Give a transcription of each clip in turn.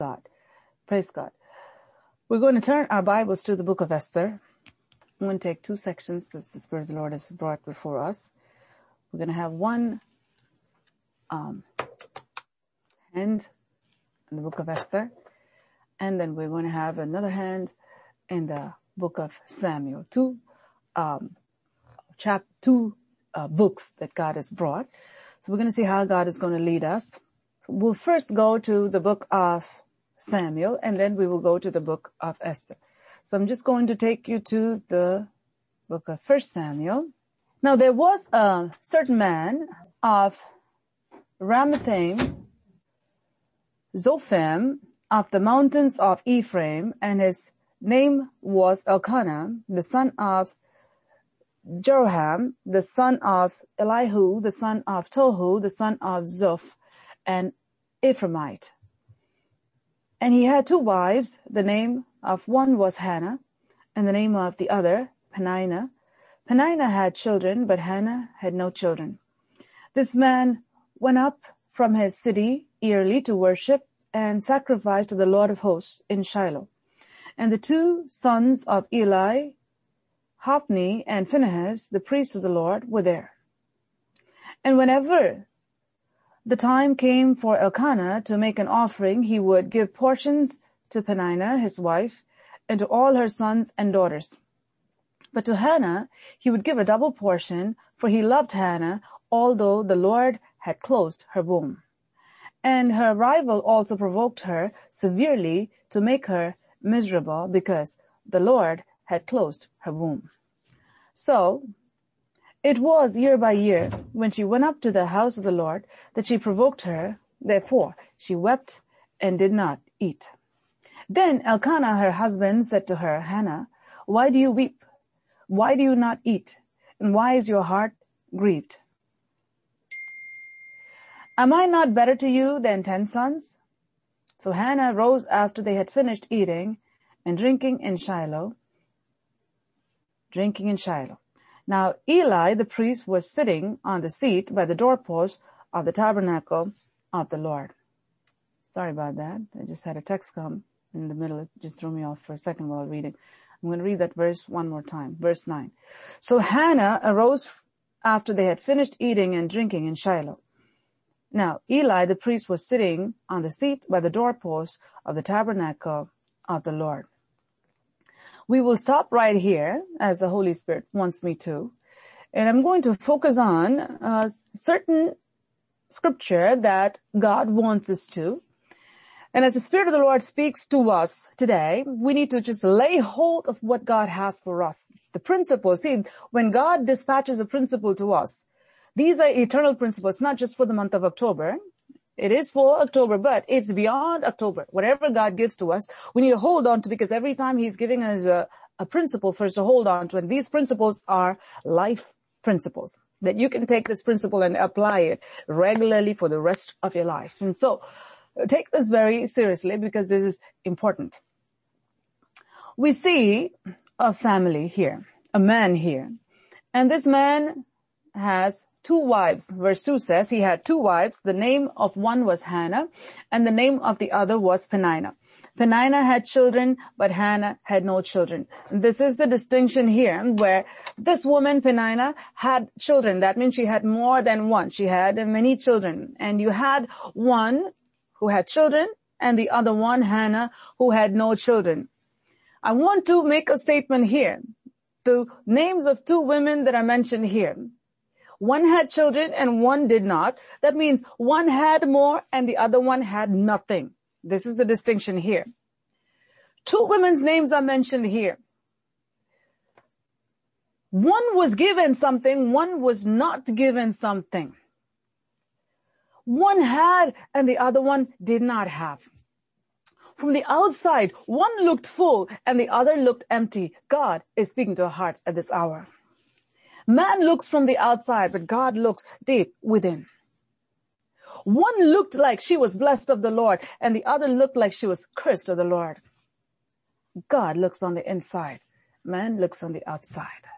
God. Praise God. We're going to turn our Bibles to the book of Esther. I'm going to take two sections that the Spirit of the Lord has brought before us. We're going to have one um, hand in the book of Esther, and then we're going to have another hand in the book of Samuel. Two um, chap, two uh, books that God has brought. So we're going to see how God is going to lead us. We'll first go to the book of Samuel and then we will go to the book of Esther. So I'm just going to take you to the book of First Samuel. Now there was a certain man of Ramathaim, Zophim, of the mountains of Ephraim, and his name was Elkanah, the son of Jeroham, the son of Elihu, the son of Tohu, the son of Zoph, and Ephraimite. And he had two wives. The name of one was Hannah, and the name of the other, Peninnah. Peninnah had children, but Hannah had no children. This man went up from his city yearly to worship and sacrifice to the Lord of hosts in Shiloh. And the two sons of Eli, Hophni and Phinehas, the priests of the Lord, were there. And whenever the time came for Elkanah to make an offering. He would give portions to Peninnah, his wife, and to all her sons and daughters. But to Hannah, he would give a double portion, for he loved Hannah, although the Lord had closed her womb. And her rival also provoked her severely to make her miserable because the Lord had closed her womb. So it was year by year, when she went up to the house of the Lord, that she provoked her. Therefore, she wept and did not eat. Then Elkanah, her husband, said to her, Hannah, why do you weep? Why do you not eat? And why is your heart grieved? Am I not better to you than ten sons? So Hannah rose after they had finished eating and drinking in Shiloh, drinking in Shiloh. Now Eli the priest was sitting on the seat by the doorpost of the tabernacle of the Lord. Sorry about that. I just had a text come in the middle. It just threw me off for a second while reading. I'm going to read that verse one more time. Verse nine. So Hannah arose after they had finished eating and drinking in Shiloh. Now Eli the priest was sitting on the seat by the doorpost of the tabernacle of the Lord. We will stop right here as the Holy Spirit wants me to. And I'm going to focus on a certain scripture that God wants us to. And as the Spirit of the Lord speaks to us today, we need to just lay hold of what God has for us. The principle, See, when God dispatches a principle to us, these are eternal principles, not just for the month of October. It is for October, but it's beyond October. Whatever God gives to us, we need to hold on to because every time He's giving us a, a principle for us to hold on to, and these principles are life principles that you can take this principle and apply it regularly for the rest of your life. And so take this very seriously because this is important. We see a family here, a man here, and this man has two wives. Verse 2 says he had two wives. The name of one was Hannah and the name of the other was Penina. Penina had children, but Hannah had no children. This is the distinction here where this woman, Penina, had children. That means she had more than one. She had many children. And you had one who had children and the other one, Hannah, who had no children. I want to make a statement here. The names of two women that are mentioned here. One had children and one did not. That means one had more and the other one had nothing. This is the distinction here. Two women's names are mentioned here. One was given something, one was not given something. One had and the other one did not have. From the outside, one looked full and the other looked empty. God is speaking to our hearts at this hour. Man looks from the outside, but God looks deep within. One looked like she was blessed of the Lord and the other looked like she was cursed of the Lord. God looks on the inside. Man looks on the outside.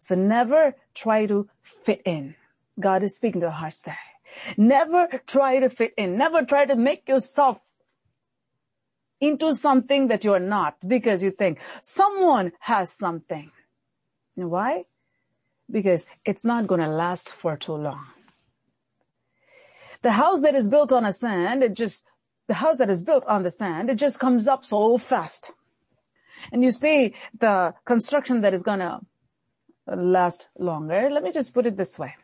So never try to fit in. God is speaking to our hearts today. Never try to fit in. Never try to make yourself into something that you're not because you think someone has something. You why? Because it's not going to last for too long. The house that is built on a sand, it just, the house that is built on the sand, it just comes up so fast. And you see the construction that is going to last longer. Let me just put it this way.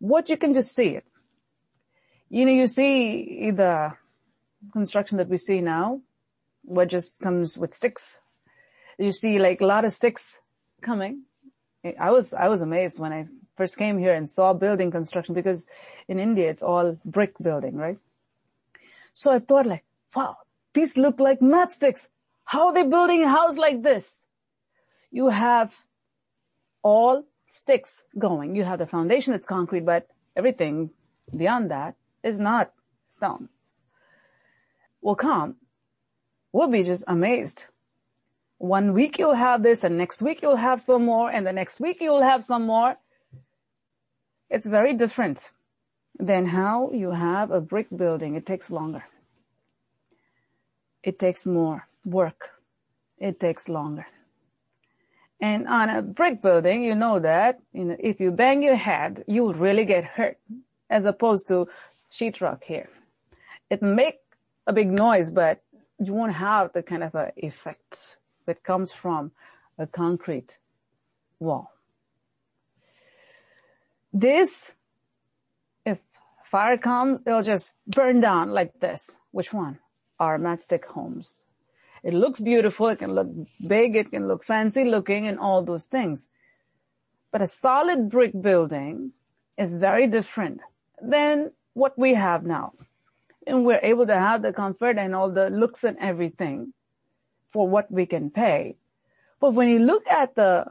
What you can just see it. You know, you see the construction that we see now, what just comes with sticks. You see like a lot of sticks coming. I was, I was amazed when I first came here and saw building construction because in India it's all brick building, right? So I thought like, wow, these look like matchsticks. How are they building a house like this? You have all sticks going. You have the foundation that's concrete, but everything beyond that is not stones. Well, come. We'll be just amazed. One week you'll have this and next week you'll have some more and the next week you'll have some more. It's very different than how you have a brick building. It takes longer. It takes more work. It takes longer. And on a brick building, you know that you know, if you bang your head, you will really get hurt as opposed to sheetrock here. It make a big noise, but you won't have the kind of a effect that comes from a concrete wall. This, if fire comes, it'll just burn down like this. Which one? Our matchstick homes. It looks beautiful. It can look big. It can look fancy looking and all those things. But a solid brick building is very different than what we have now. And we're able to have the comfort and all the looks and everything for what we can pay. But when you look at the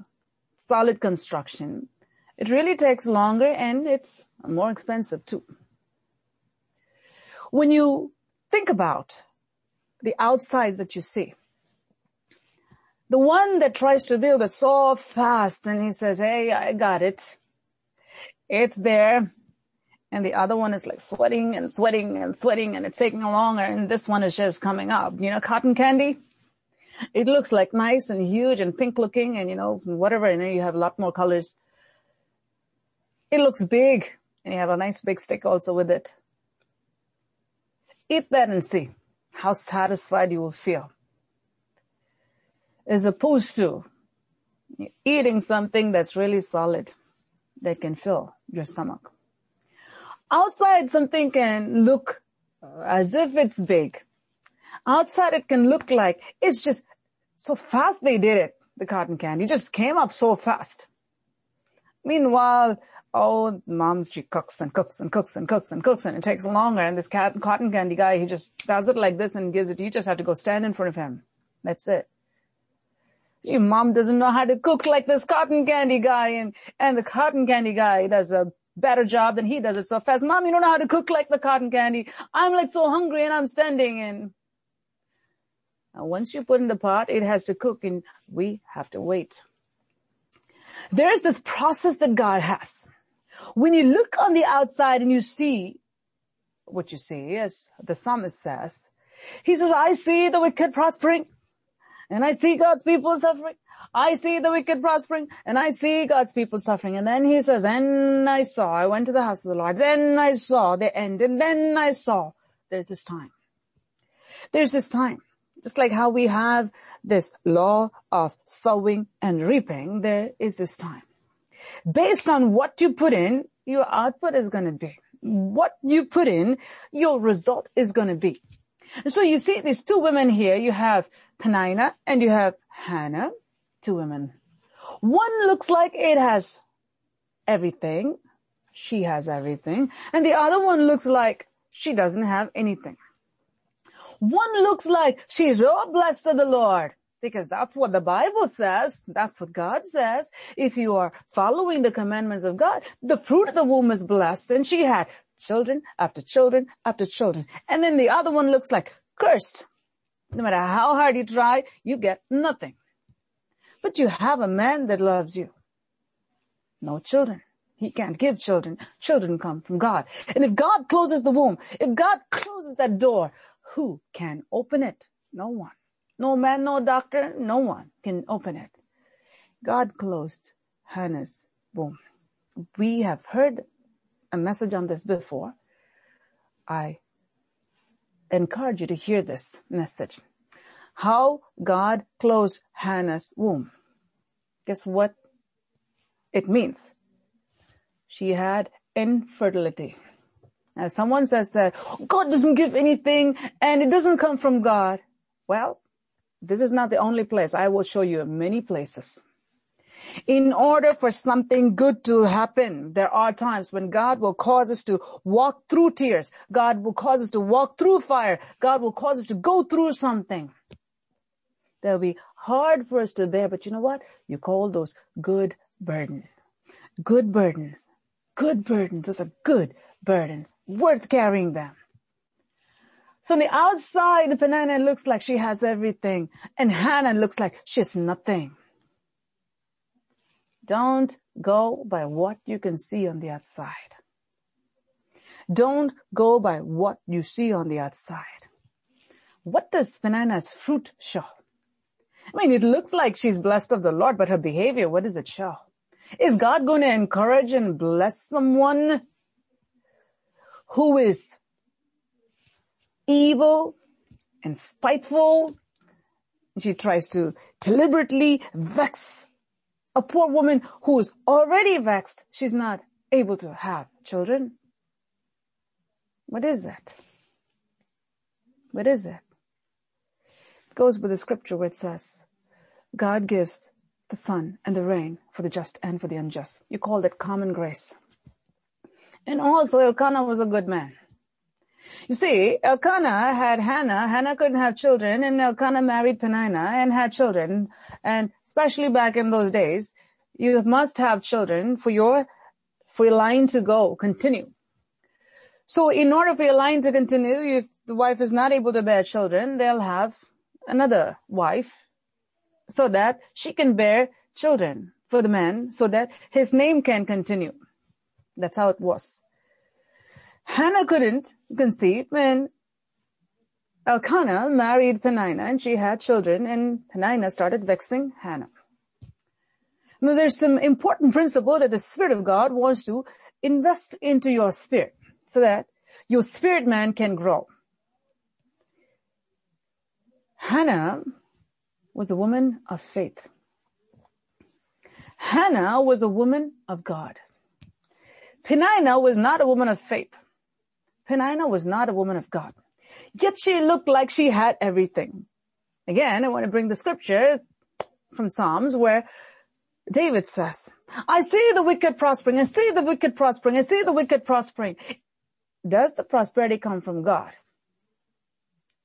solid construction, it really takes longer and it's more expensive too. When you think about the outsides that you see. The one that tries to build it so fast and he says, Hey, I got it. It's there. And the other one is like sweating and sweating and sweating and it's taking longer and this one is just coming up. You know, cotton candy? It looks like nice and huge and pink looking and you know, whatever, you know, you have a lot more colors. It looks big and you have a nice big stick also with it. Eat that and see how satisfied you will feel. As opposed to eating something that's really solid that can fill your stomach. Outside something can look as if it's big. Outside it can look like it's just so fast they did it, the cotton candy just came up so fast. Meanwhile, oh, mom's, she cooks and cooks and cooks and cooks and cooks and it takes longer. And this cat, cotton candy guy, he just does it like this and gives it. You just have to go stand in front of him. That's it. Your mom doesn't know how to cook like this cotton candy guy and, and the cotton candy guy does a better job than he does it so fast. Mom, you don't know how to cook like the cotton candy. I'm like so hungry and I'm standing and once you put in the pot, it has to cook and we have to wait. There's this process that God has. When you look on the outside and you see what you see, as the psalmist says, he says, I see the wicked prospering and I see God's people suffering. I see the wicked prospering and I see God's people suffering. And then he says, then I saw, I went to the house of the Lord. Then I saw the end and then I saw there's this time. There's this time. Just like how we have this law of sowing and reaping, there is this time. Based on what you put in, your output is going to be. What you put in, your result is going to be. So you see these two women here. You have Penina and you have Hannah, two women. One looks like it has everything. She has everything. And the other one looks like she doesn't have anything. One looks like she's all blessed of the Lord because that's what the Bible says. That's what God says. If you are following the commandments of God, the fruit of the womb is blessed and she had children after children after children. And then the other one looks like cursed. No matter how hard you try, you get nothing. But you have a man that loves you. No children. He can't give children. Children come from God. And if God closes the womb, if God closes that door, Who can open it? No one. No man, no doctor, no one can open it. God closed Hannah's womb. We have heard a message on this before. I encourage you to hear this message. How God closed Hannah's womb. Guess what it means? She had infertility. Now someone says that God doesn't give anything and it doesn't come from God. Well, this is not the only place. I will show you many places. In order for something good to happen, there are times when God will cause us to walk through tears. God will cause us to walk through fire. God will cause us to go through something. That'll be hard for us to bear, but you know what? You call those good burdens. Good burdens. Good burdens. Those are good burdens. Worth carrying them. So on the outside, Peninnah looks like she has everything, and Hannah looks like she's nothing. Don't go by what you can see on the outside. Don't go by what you see on the outside. What does Peninnah's fruit show? I mean, it looks like she's blessed of the Lord, but her behavior, what does it show? Is God going to encourage and bless someone who is evil and spiteful? She tries to deliberately vex a poor woman who is already vexed, she's not able to have children. What is that? What is it? It goes with the scripture where it says, God gives the sun and the rain for the just and for the unjust. You call that common grace. And also Elkanah was a good man. You see, Elkanah had Hannah. Hannah couldn't have children, and Elkanah married Peninnah and had children. And especially back in those days, you must have children for your for your line to go continue. So, in order for your line to continue, if the wife is not able to bear children, they'll have another wife, so that she can bear children for the man, so that his name can continue. That's how it was. Hannah couldn't conceive when Elkanah married Penina and she had children and Penina started vexing Hannah. Now there's some important principle that the Spirit of God wants to invest into your spirit so that your spirit man can grow. Hannah was a woman of faith. Hannah was a woman of God. Peninnah was not a woman of faith. Peninnah was not a woman of God. Yet she looked like she had everything. Again, I want to bring the scripture from Psalms where David says, I see the wicked prospering, I see the wicked prospering, I see the wicked prospering. Does the prosperity come from God?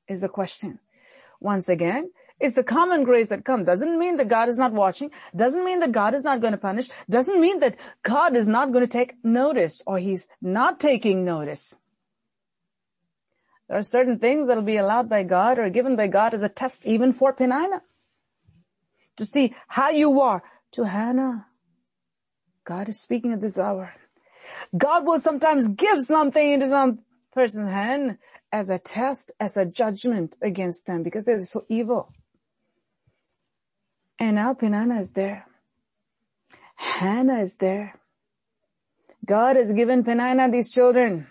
Is the question. Once again, it's the common grace that comes. Doesn't mean that God is not watching. Doesn't mean that God is not going to punish. Doesn't mean that God is not going to take notice or he's not taking notice. There are certain things that will be allowed by God or given by God as a test even for Peninnah. To see how you are to Hannah. God is speaking at this hour. God will sometimes give something into some person's hand as a test, as a judgment against them because they're so evil. And Peninnah is there. Hannah is there. God has given Penina these children.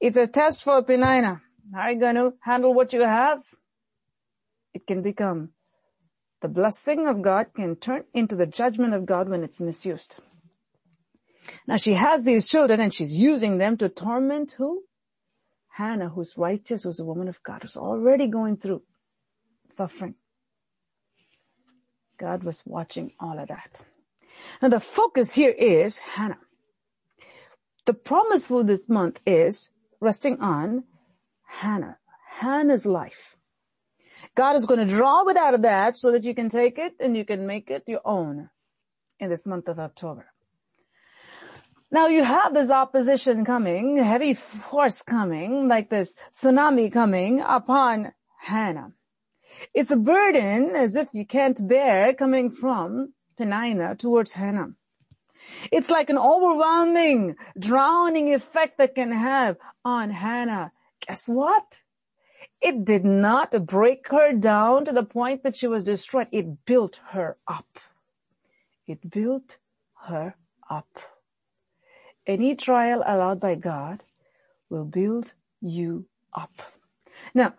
It's a test for Penina. Are you going to handle what you have? It can become the blessing of God can turn into the judgment of God when it's misused. Now she has these children and she's using them to torment who? Hannah, who's righteous, who's a woman of God, who's already going through suffering. God was watching all of that. Now the focus here is Hannah. The promise for this month is resting on Hannah, Hannah's life. God is going to draw it out of that so that you can take it and you can make it your own in this month of October. Now you have this opposition coming, heavy force coming, like this tsunami coming upon Hannah. It's a burden as if you can't bear coming from Penina towards Hannah. It's like an overwhelming, drowning effect that can have on Hannah. Guess what? it did not break her down to the point that she was destroyed. It built her up. It built her up. Any trial allowed by God will build you up. Now,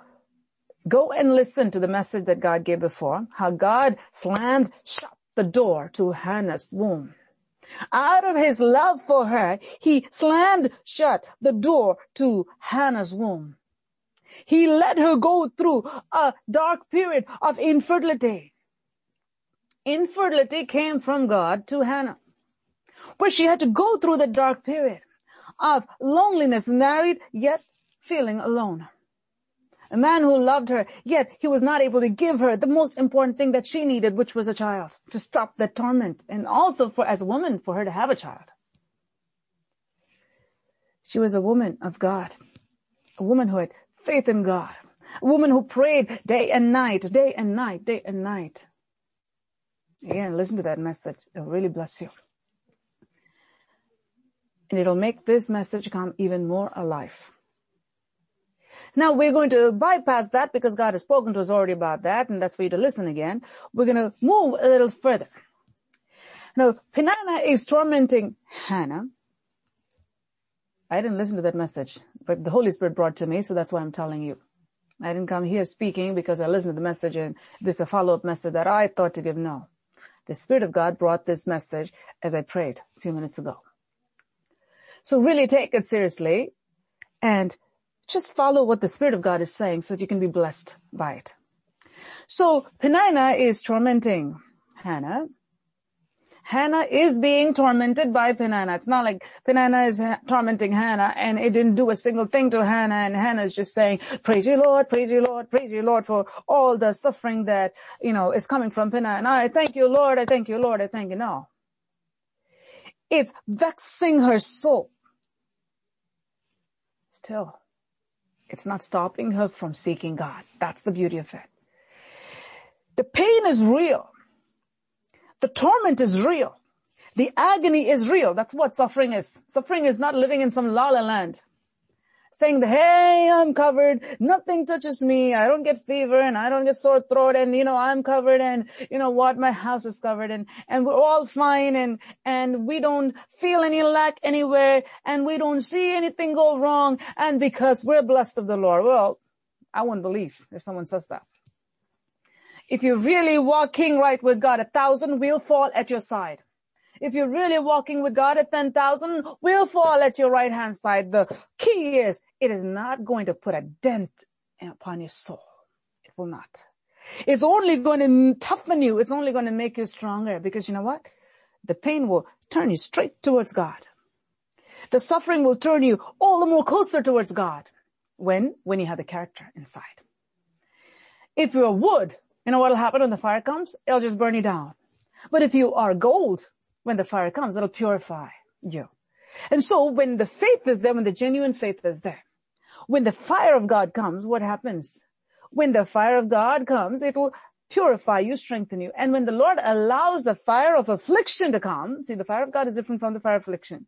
go and listen to the message that God gave before, how God slammed shut the door to Hannah's womb. Out of his love for her, he slammed shut the door to Hannah's womb. He let her go through a dark period of infertility. Infertility came from God to Hannah. But she had to go through the dark period of loneliness, married yet feeling alone. A man who loved her, yet he was not able to give her the most important thing that she needed, which was a child, to stop the torment, and also for, as a woman, for her to have a child. She was a woman of God, a woman who had faith in God. A woman who prayed day and night, day and night, day and night. Again, listen to that message. It'll really bless you. And it'll make this message come even more alive. Now we're going to bypass that because God has spoken to us already about that and that's for you to listen again. We're going to move a little further. Now, Peninnah is tormenting Hannah I didn't listen to that message, but the Holy Spirit brought to me, so that's why I'm telling you. I didn't come here speaking because I listened to the message and this is a follow-up message that I thought to give. No. The Spirit of God brought this message as I prayed a few minutes ago. So really take it seriously and just follow what the Spirit of God is saying so that you can be blessed by it. So Peninnah is tormenting Hannah Hannah is being tormented by Peninnah. It's not like Peninnah is tormenting Hannah and it didn't do a single thing to Hannah and Hannah is just saying, praise you Lord, praise you Lord, praise you Lord for all the suffering that, you know, is coming from Peninnah. And I thank you Lord, I thank you Lord, I thank you. No. It's vexing her soul. Still, it's not stopping her from seeking God. That's the beauty of it. The pain is real. The torment is real. The agony is real. That's what suffering is. Suffering is not living in some la la land. Saying hey, I'm covered. Nothing touches me. I don't get fever and I don't get sore throat and, you know, I'm covered and, you know what, my house is covered and, and we're all fine and, and we don't feel any lack anywhere and we don't see anything go wrong and because we're blessed of the Lord. Well, I wouldn't believe if someone says that. If you're really walking right with God, a thousand will fall at your side. If you're really walking with God, a 10,000 will fall at your right hand side. The key is it is not going to put a dent upon your soul. It will not. It's only going to toughen you. It's only going to make you stronger because you know what? The pain will turn you straight towards God. The suffering will turn you all the more closer towards God. When? When you have the character inside. If you're wood, you know what'll happen when the fire comes? It'll just burn you down. But if you are gold, when the fire comes, it'll purify you. And so when the faith is there, when the genuine faith is there, when the fire of God comes, what happens? When the fire of God comes, it will purify you, strengthen you. And when the Lord allows the fire of affliction to come, see, the fire of God is different from the fire of affliction.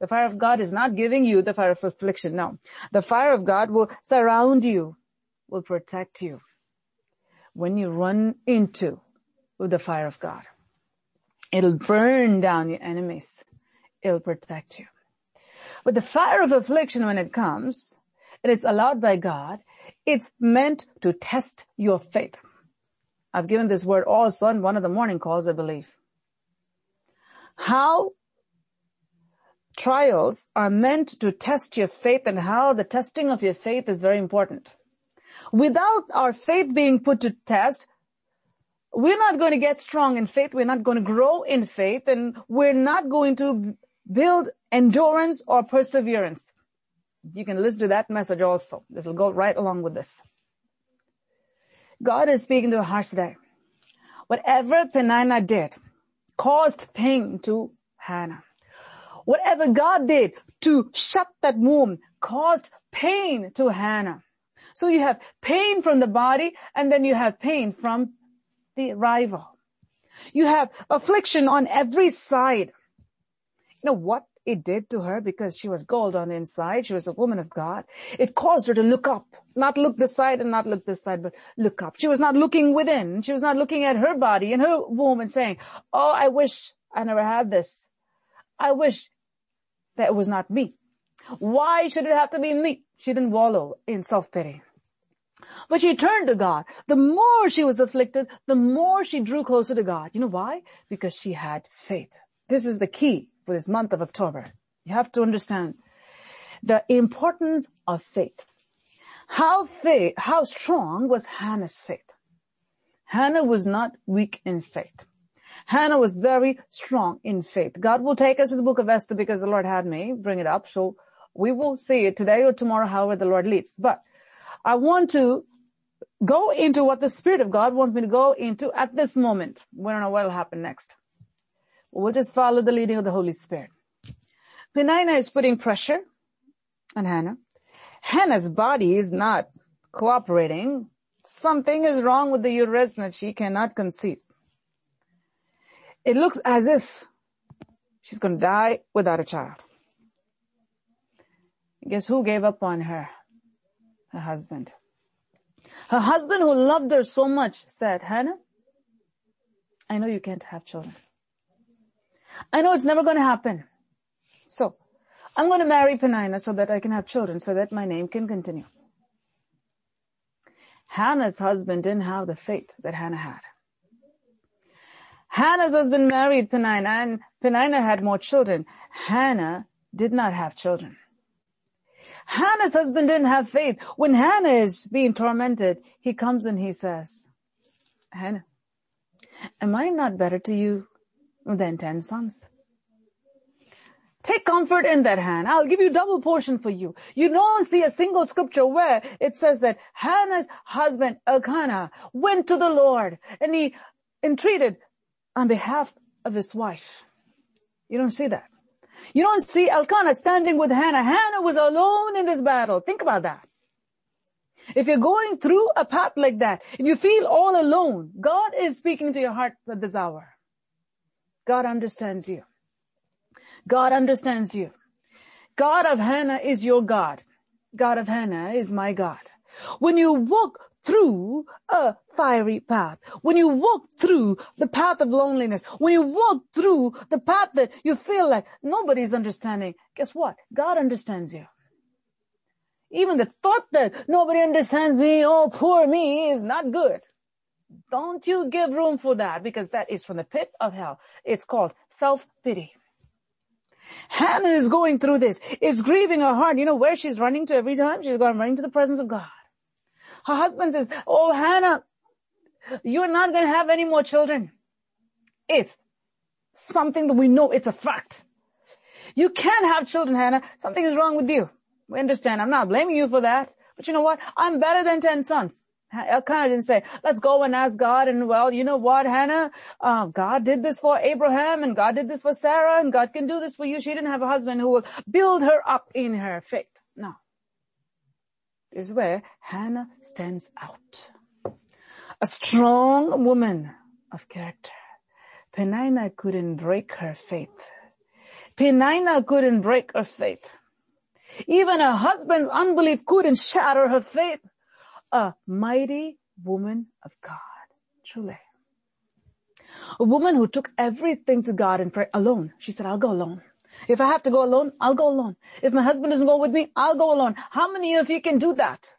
The fire of God is not giving you the fire of affliction. No. The fire of God will surround you, will protect you when you run into the fire of God. It'll burn down your enemies. It'll protect you. But the fire of affliction, when it comes, and it's allowed by God, it's meant to test your faith. I've given this word also in one of the morning calls, I believe. How trials are meant to test your faith and how the testing of your faith is very important. Without our faith being put to test, we're not going to get strong in faith. We're not going to grow in faith and we're not going to build endurance or perseverance. You can listen to that message also. This will go right along with this. God is speaking to our hearts today. Whatever Peninnah did caused pain to Hannah. Whatever God did to shut that womb caused pain to Hannah. So you have pain from the body and then you have pain from the rival. You have affliction on every side. You know what it did to her because she was gold on the inside. She was a woman of God. It caused her to look up, not look this side and not look this side, but look up. She was not looking within. She was not looking at her body and her womb and saying, oh, I wish I never had this. I wish that it was not me. Why should it have to be me? She didn't wallow in self-pity. But she turned to God. The more she was afflicted, the more she drew closer to God. You know why? Because she had faith. This is the key for this month of October. You have to understand the importance of faith. How faith, how strong was Hannah's faith? Hannah was not weak in faith. Hannah was very strong in faith. God will take us to the book of Esther because the Lord had me bring it up. So we will see it today or tomorrow, however the Lord leads. But I want to go into what the Spirit of God wants me to go into at this moment. We don't know what will happen next. We'll just follow the leading of the Holy Spirit. Penina is putting pressure on Hannah. Hannah's body is not cooperating. Something is wrong with the uterus that she cannot conceive. It looks as if she's going to die without a child. Guess who gave up on her? Her husband. Her husband who loved her so much said, Hannah, I know you can't have children. I know it's never going to happen. So I'm going to marry Penina so that I can have children so that my name can continue. Hannah's husband didn't have the faith that Hannah had. Hannah's husband married Penina and Penina had more children. Hannah did not have children. Hannah's husband didn't have faith. When Hannah is being tormented, he comes and he says, Hannah, am I not better to you than ten sons? Take comfort in that, Hannah. I'll give you double portion for you. You don't see a single scripture where it says that Hannah's husband, Elkanah, went to the Lord and he entreated on behalf of his wife. You don't see that. You don't see Elkanah standing with Hannah. Hannah was alone in this battle. Think about that. If you're going through a path like that and you feel all alone, God is speaking to your heart at this hour. God understands you. God understands you. God of Hannah is your God. God of Hannah is my God. When you walk through a fiery path, when you walk through the path of loneliness, when you walk through the path that you feel like nobody's understanding, guess what? God understands you. Even the thought that nobody understands me, oh poor me, is not good. Don't you give room for that because that is from the pit of hell. It's called self-pity. Hannah is going through this. It's grieving her heart. You know where she's running to every time? She's going running to the presence of God. Her husband says, oh Hannah, you're not going to have any more children. It's something that we know. It's a fact. You can't have children, Hannah. Something is wrong with you. We understand. I'm not blaming you for that. But you know what? I'm better than 10 sons. Elkanah didn't say, let's go and ask God and well, you know what, Hannah, uh, God did this for Abraham and God did this for Sarah and God can do this for you. She didn't have a husband who will build her up in her faith. Is where Hannah stands out. A strong woman of character. Penina couldn't break her faith. Penina couldn't break her faith. Even her husband's unbelief couldn't shatter her faith. A mighty woman of God, truly. A woman who took everything to God and prayed alone. She said, I'll go alone. If I have to go alone, I'll go alone. If my husband doesn't go with me, I'll go alone. How many of you can do that?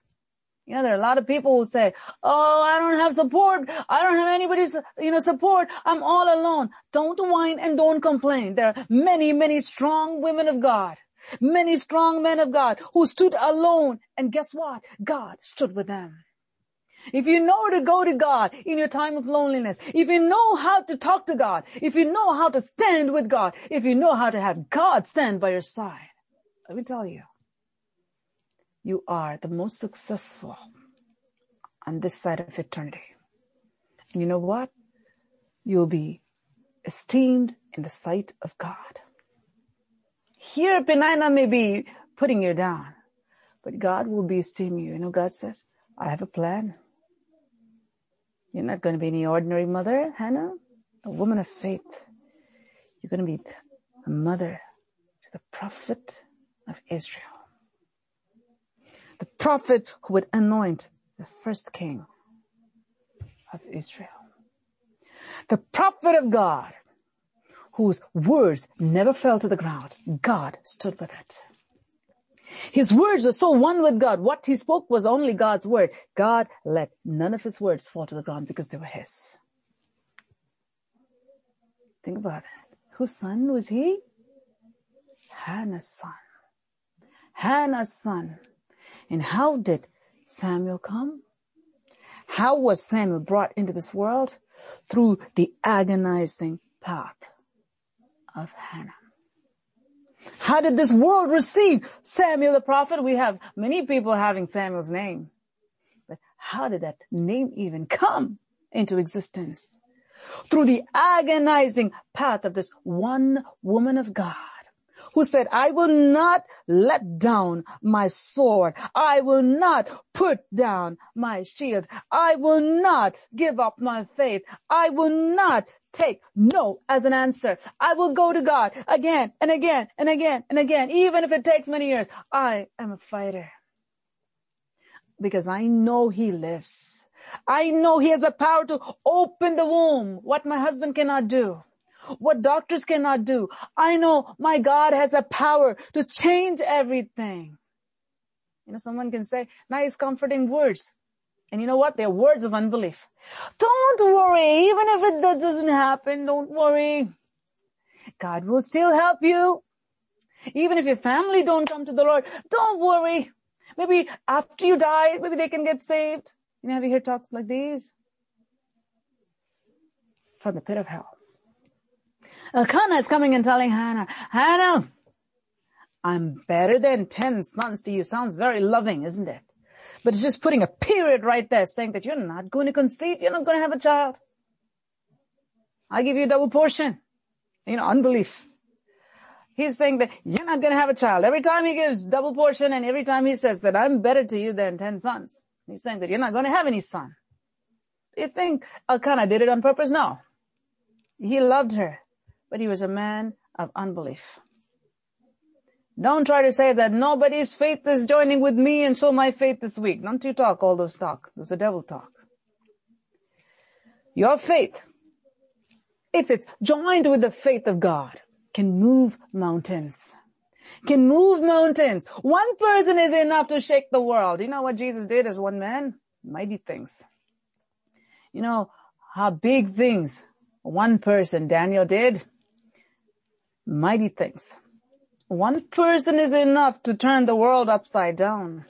You know, there are a lot of people who say, oh, I don't have support. I don't have anybody's, you know, support. I'm all alone. Don't whine and don't complain. There are many, many strong women of God, many strong men of God who stood alone. And guess what? God stood with them. If you know to go to God in your time of loneliness, if you know how to talk to God, if you know how to stand with God, if you know how to have God stand by your side, let me tell you, you are the most successful on this side of eternity. And you know what? You'll be esteemed in the sight of God. Here, Penina may be putting you down, but God will be esteeming you. You know, God says, I have a plan. You're not going to be any ordinary mother, Hannah. A woman of faith. You're going to be a mother to the prophet of Israel. The prophet who would anoint the first king of Israel. The prophet of God whose words never fell to the ground. God stood with it. His words were so one with God. What he spoke was only God's word. God let none of his words fall to the ground because they were his. Think about it. Whose son was he? Hannah's son. Hannah's son. And how did Samuel come? How was Samuel brought into this world? Through the agonizing path of Hannah. How did this world receive Samuel the prophet? We have many people having Samuel's name. But how did that name even come into existence? Through the agonizing path of this one woman of God who said, I will not let down my sword. I will not put down my shield. I will not give up my faith. I will not take no as an answer. I will go to God again and again and again and again, even if it takes many years. I am a fighter because I know he lives. I know he has the power to open the womb, what my husband cannot do, what doctors cannot do. I know my God has the power to change everything. You know, someone can say nice comforting words. And you know what? They're words of unbelief. Don't worry. Even if it doesn't happen, don't worry. God will still help you. Even if your family don't come to the Lord, don't worry. Maybe after you die, maybe they can get saved. You know, have you heard talks like these? From the pit of hell. Elkanah is coming and telling Hannah, Hannah, I'm better than 10 sons to you. Sounds very loving, isn't it? But it's just putting a period right there saying that you're not going to conceive, you're not going to have a child. I give you a double portion. You know, unbelief. He's saying that you're not going to have a child. Every time he gives double portion and every time he says that I'm better to you than 10 sons, he's saying that you're not going to have any son. You think Elkanah did it on purpose? No. He loved her, but he was a man of unbelief. Don't try to say that nobody's faith is joining with me and so my faith is weak. Don't you talk all those talk. Those are devil talk. Your faith, if it's joined with the faith of God, can move mountains. Can move mountains. One person is enough to shake the world. You know what Jesus did as one man? Mighty things. You know how big things one person, Daniel did? Mighty things. One person is enough to turn the world upside down.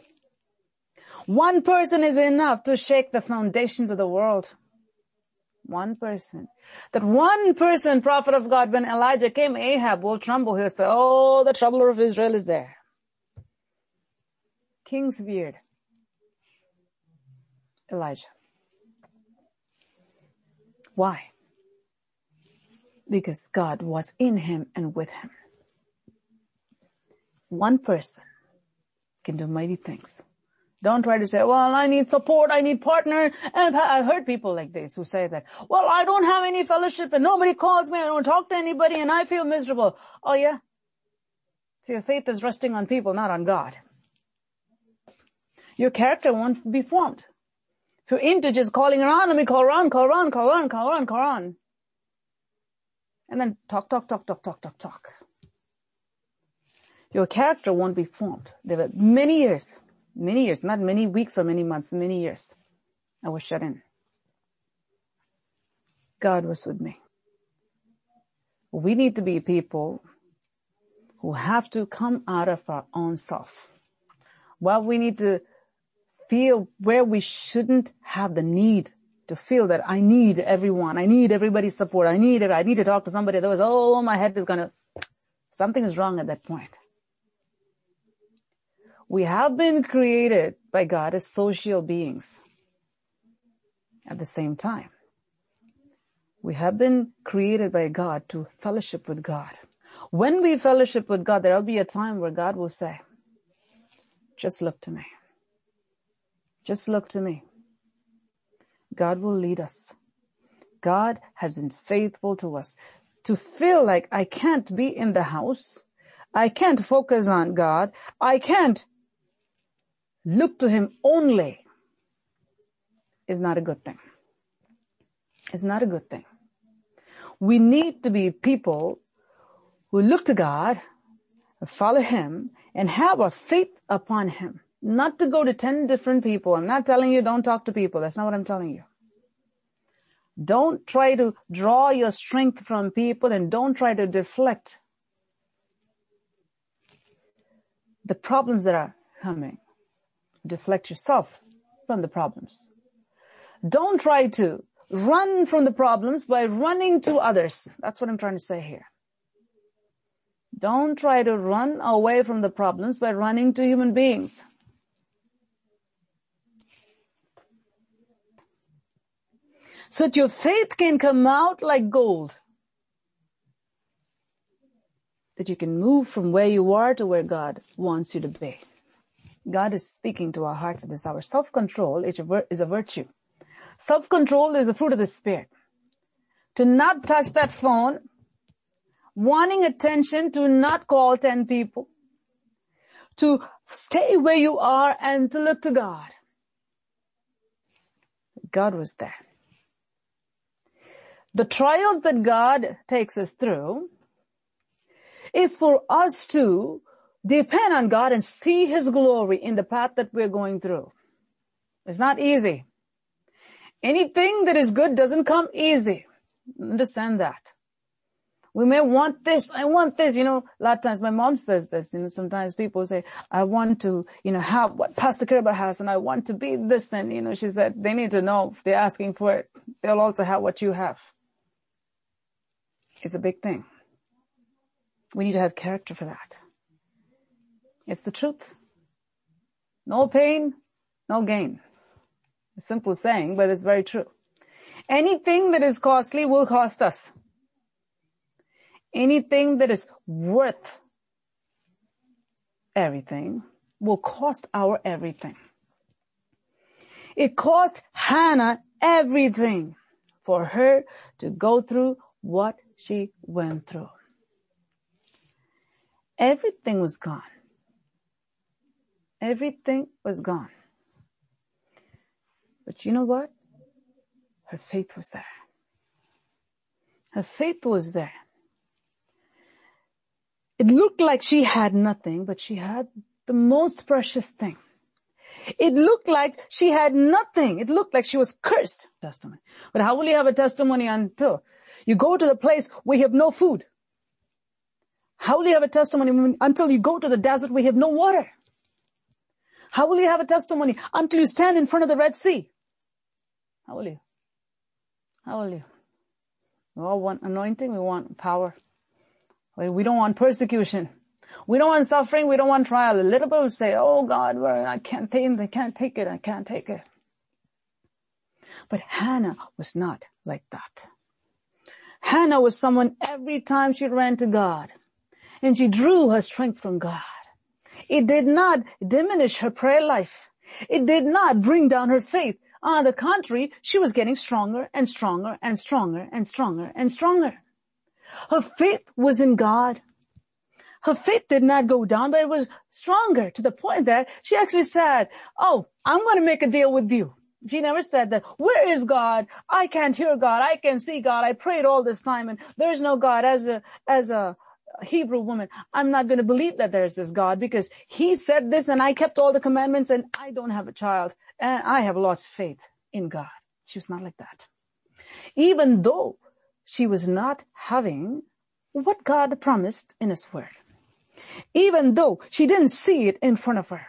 One person is enough to shake the foundations of the world. One person. That one person, prophet of God, when Elijah came, Ahab will tremble. He'll say, oh, the troubler of Israel is there. King's beard. Elijah. Why? Because God was in him and with him one person can do mighty things. Don't try to say, well, I need support, I need partner. And I've heard people like this who say that, well, I don't have any fellowship and nobody calls me, I don't talk to anybody and I feel miserable. Oh yeah? So your faith is resting on people, not on God. Your character won't be formed. If you're into just calling around, let me call around, call around, call around, call around, call around. And then talk, talk, talk, talk, talk, talk, talk your character won't be formed. There were many years, many years, not many weeks or many months, many years. I was shut in. God was with me. We need to be people who have to come out of our own self. Well, we need to feel where we shouldn't have the need to feel that I need everyone. I need everybody's support. I need it. I need to talk to somebody. Otherwise, oh, my head is gonna, something is wrong at that point. We have been created by God as social beings. At the same time, we have been created by God to fellowship with God. When we fellowship with God, there'll be a time where God will say, just look to me. Just look to me. God will lead us. God has been faithful to us. To feel like I can't be in the house I can't focus on God. I can't look to Him only is not a good thing. It's not a good thing. We need to be people who look to God, follow Him, and have our faith upon Him. Not to go to 10 different people. I'm not telling you don't talk to people. That's not what I'm telling you. Don't try to draw your strength from people and don't try to deflect the problems that are coming. Deflect yourself from the problems. Don't try to run from the problems by running to others. That's what I'm trying to say here. Don't try to run away from the problems by running to human beings. So that your faith can come out like gold. That you can move from where you are to where God wants you to be. God is speaking to our hearts at this hour. Self-control is a virtue. Self-control is a fruit of the spirit. To not touch that phone, wanting attention, to not call 10 people, to stay where you are and to look to God. God was there. The trials that God takes us through is for us to depend on God and see His glory in the path that we're going through. It's not easy. Anything that is good doesn't come easy. Understand that. We may want this, I want this, you know, a lot of times my mom says this, you know, sometimes people say, I want to, you know, have what Pastor Kiruba has and I want to be this and, you know, she said, they need to know if they're asking for it, they'll also have what you have. It's a big thing. We need to have character for that. It's the truth. No pain, no gain. A simple saying, but it's very true. Anything that is costly will cost us. Anything that is worth everything will cost our everything. It cost Hannah everything for her to go through what she went through. Everything was gone. Everything was gone. But you know what? Her faith was there. Her faith was there. It looked like she had nothing, but she had the most precious thing. It looked like she had nothing. It looked like she was cursed. Testimony. But how will you have a testimony until you go to the place where you have no food? How will you have a testimony until you go to the desert where you have no water? How will you have a testimony until you stand in front of the Red Sea? How will you? How will you? We all want anointing. We want power. We don't want persecution. We don't want suffering. We don't want trial. A little bit will say, oh God, I can't take it. I can't take it. I can't take it. But Hannah was not like that. Hannah was someone every time she ran to God and she drew her strength from God. It did not diminish her prayer life. It did not bring down her faith. On the contrary, she was getting stronger and stronger and stronger and stronger and stronger. Her faith was in God. Her faith did not go down, but it was stronger to the point that she actually said, oh, I'm going to make a deal with you. She never said that, where is God? I can't hear God. I can see God. I prayed all this time and there's no God as a, as a Hebrew woman. I'm not going to believe that there's this God because he said this and I kept all the commandments and I don't have a child and I have lost faith in God. She was not like that. Even though she was not having what God promised in his word. Even though she didn't see it in front of her.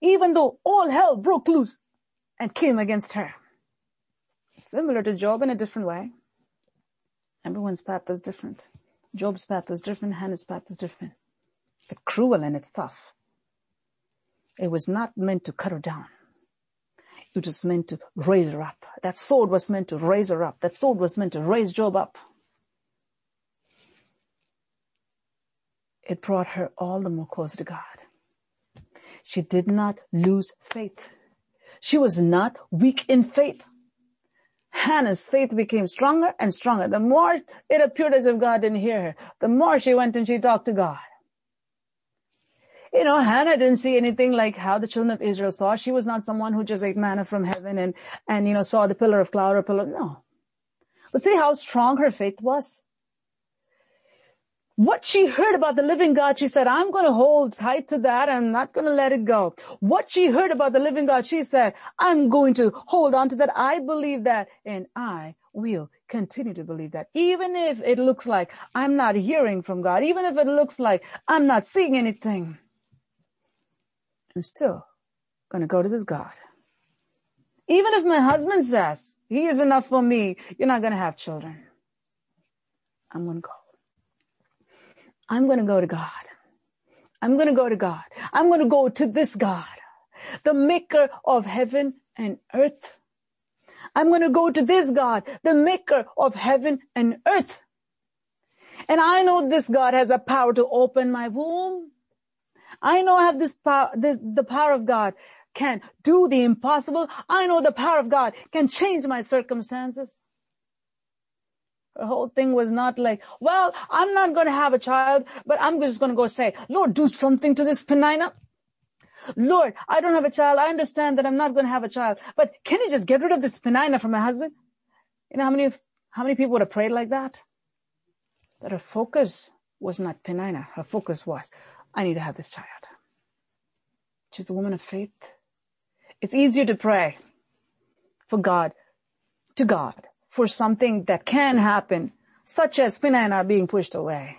Even though all hell broke loose and came against her. Similar to Job in a different way. Everyone's path is different. Job's path was different, Hannah's path was different. But cruel and it's tough. It was not meant to cut her down. It was meant to raise her up. That sword was meant to raise her up. That sword was meant to raise Job up. It brought her all the more closer to God. She did not lose faith. She was not weak in faith. Hannah's faith became stronger and stronger. The more it appeared as if God didn't hear her, the more she went and she talked to God. you know, Hannah didn't see anything like how the children of Israel saw. She was not someone who just ate manna from heaven and, and, you know, saw the pillar of cloud or pillar. No. But see how strong her faith was. What she heard about the living God, she said, I'm going to hold tight to that. I'm not going to let it go. What she heard about the living God, she said, I'm going to hold on to that. I believe that and I will continue to believe that. Even if it looks like I'm not hearing from God, even if it looks like I'm not seeing anything, I'm still going to go to this God. Even if my husband says he is enough for me, you're not going to have children. I'm going to go. I'm going to go to God. I'm going to go to God. I'm going to go to this God, the maker of heaven and earth. I'm going to go to this God, the maker of heaven and earth. And I know this God has the power to open my womb. I know I have this power, the, the power of God can do the impossible. I know the power of God can change my circumstances. The whole thing was not like, well, I'm not going to have a child, but I'm just going to go say, Lord, do something to this Peninnah. Lord, I don't have a child. I understand that I'm not going to have a child, but can you just get rid of this Peninnah from my husband? You know how many, how many people would have prayed like that? But her focus was not Peninnah. Her focus was, I need to have this child. She's a woman of faith. It's easier to pray for God, to God, for something that can happen, such as Peninnah being pushed away.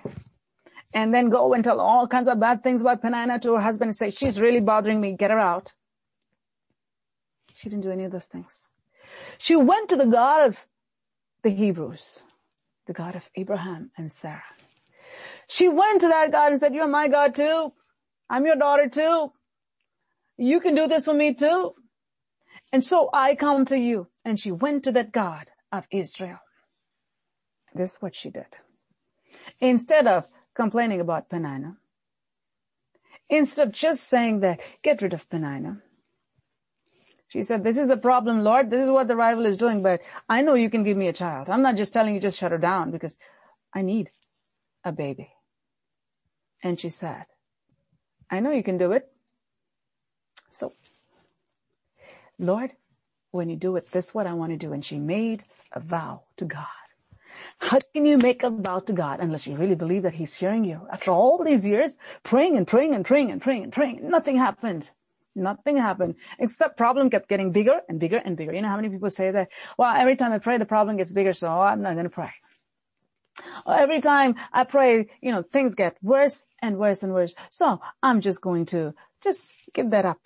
And then go and tell all kinds of bad things about Peninnah to her husband and say, she's really bothering me, get her out. She didn't do any of those things. She went to the God of the Hebrews, the God of Abraham and Sarah. She went to that God and said, you're my God too. I'm your daughter too. You can do this for me too. And so I come to you. And she went to that God of Israel. This is what she did. Instead of complaining about Peninnah, instead of just saying that, get rid of Peninnah, she said, this is the problem, Lord. This is what the rival is doing, but I know you can give me a child. I'm not just telling you just shut her down because I need a baby. And she said, I know you can do it. So, Lord, when you do it, this is what I want to do. And she made a vow to God. How can you make a vow to God unless you really believe that He's hearing you? After all these years, praying and praying and praying and praying and praying, nothing happened. Nothing happened. Except problem kept getting bigger and bigger and bigger. You know how many people say that? Well, every time I pray, the problem gets bigger, so I'm not going to pray. Every time I pray, you know, things get worse and worse and worse. So I'm just going to just give that up.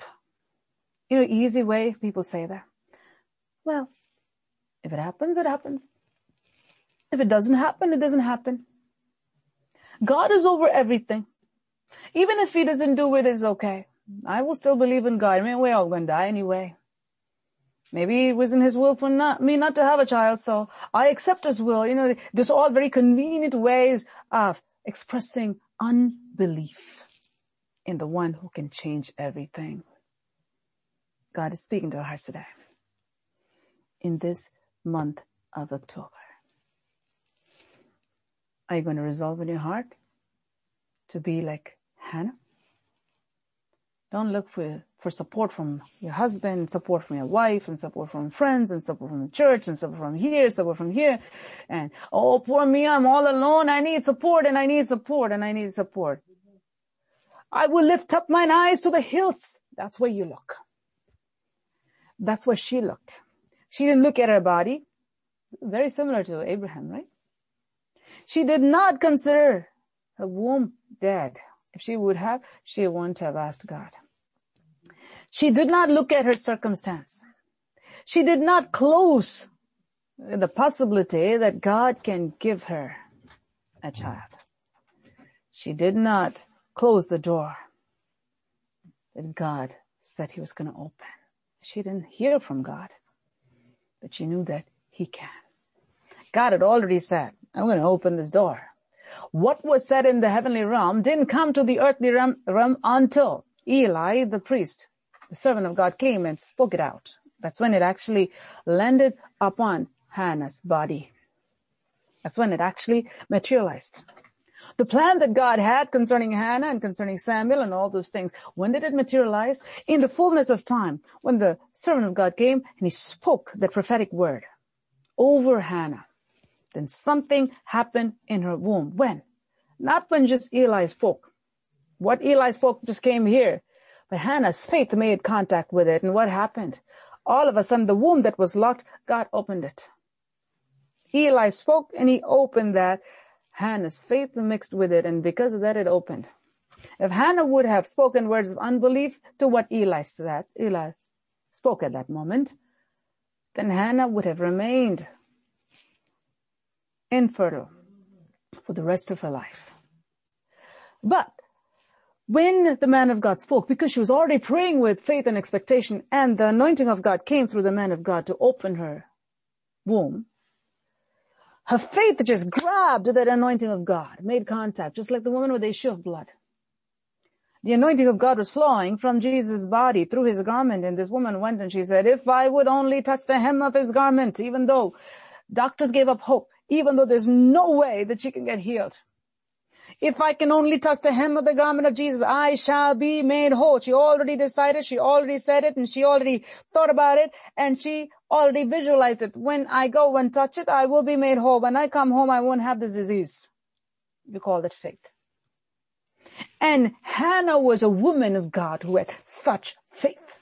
You know, easy way people say that. Well, if it happens, it happens. If it doesn't happen, it doesn't happen. God is over everything. Even if he doesn't do it, it's okay. I will still believe in God. I mean, we're all going to die anyway. Maybe it was in his will for not, me not to have a child, so I accept his will. You know, there's all very convenient ways of expressing unbelief in the one who can change everything. God is speaking to our hearts today. In this month of October. Are you going to resolve in your heart to be like Hannah? Don't look for, for support from your husband, support from your wife, and support from friends, and support from the church, and support from here, support from here. And, oh, poor me, I'm all alone. I need support, and I need support, and I need support. I will lift up mine eyes to the hills. That's where you look. That's where she looked. She didn't look at her body. Very similar to Abraham, right? She did not consider her womb dead. If she would have, she wouldn't have asked God. She did not look at her circumstance. She did not close the possibility that God can give her a child. She did not close the door that God said he was going to open. She didn't hear from God but she knew that he can. God had already said, I'm going to open this door. What was said in the heavenly realm didn't come to the earthly realm, realm until Eli, the priest, the servant of God came and spoke it out. That's when it actually landed upon Hannah's body. That's when it actually materialized. The plan that God had concerning Hannah and concerning Samuel and all those things, when did it materialize? In the fullness of time, when the servant of God came and he spoke that prophetic word over Hannah. Then something happened in her womb. When? Not when just Eli spoke. What Eli spoke just came here. But Hannah's faith made contact with it. And what happened? All of a sudden, the womb that was locked, God opened it. Eli spoke and he opened that. Hannah's faith mixed with it. And because of that, it opened. If Hannah would have spoken words of unbelief to what Eli said, Eli spoke at that moment, then Hannah would have remained infertile for the rest of her life. But when the man of God spoke, because she was already praying with faith and expectation, and the anointing of God came through the man of God to open her womb, her faith just grabbed that anointing of God, made contact, just like the woman with the issue of blood. The anointing of God was flowing from Jesus' body through his garment, and this woman went and she said, if I would only touch the hem of his garment, even though doctors gave up hope, even though there's no way that she can get healed. If I can only touch the hem of the garment of Jesus, I shall be made whole. She already decided, she already said it, and she already thought about it, and she already visualized it. When I go and touch it, I will be made whole. When I come home, I won't have this disease. You call it faith. And Hannah was a woman of God who had such faith.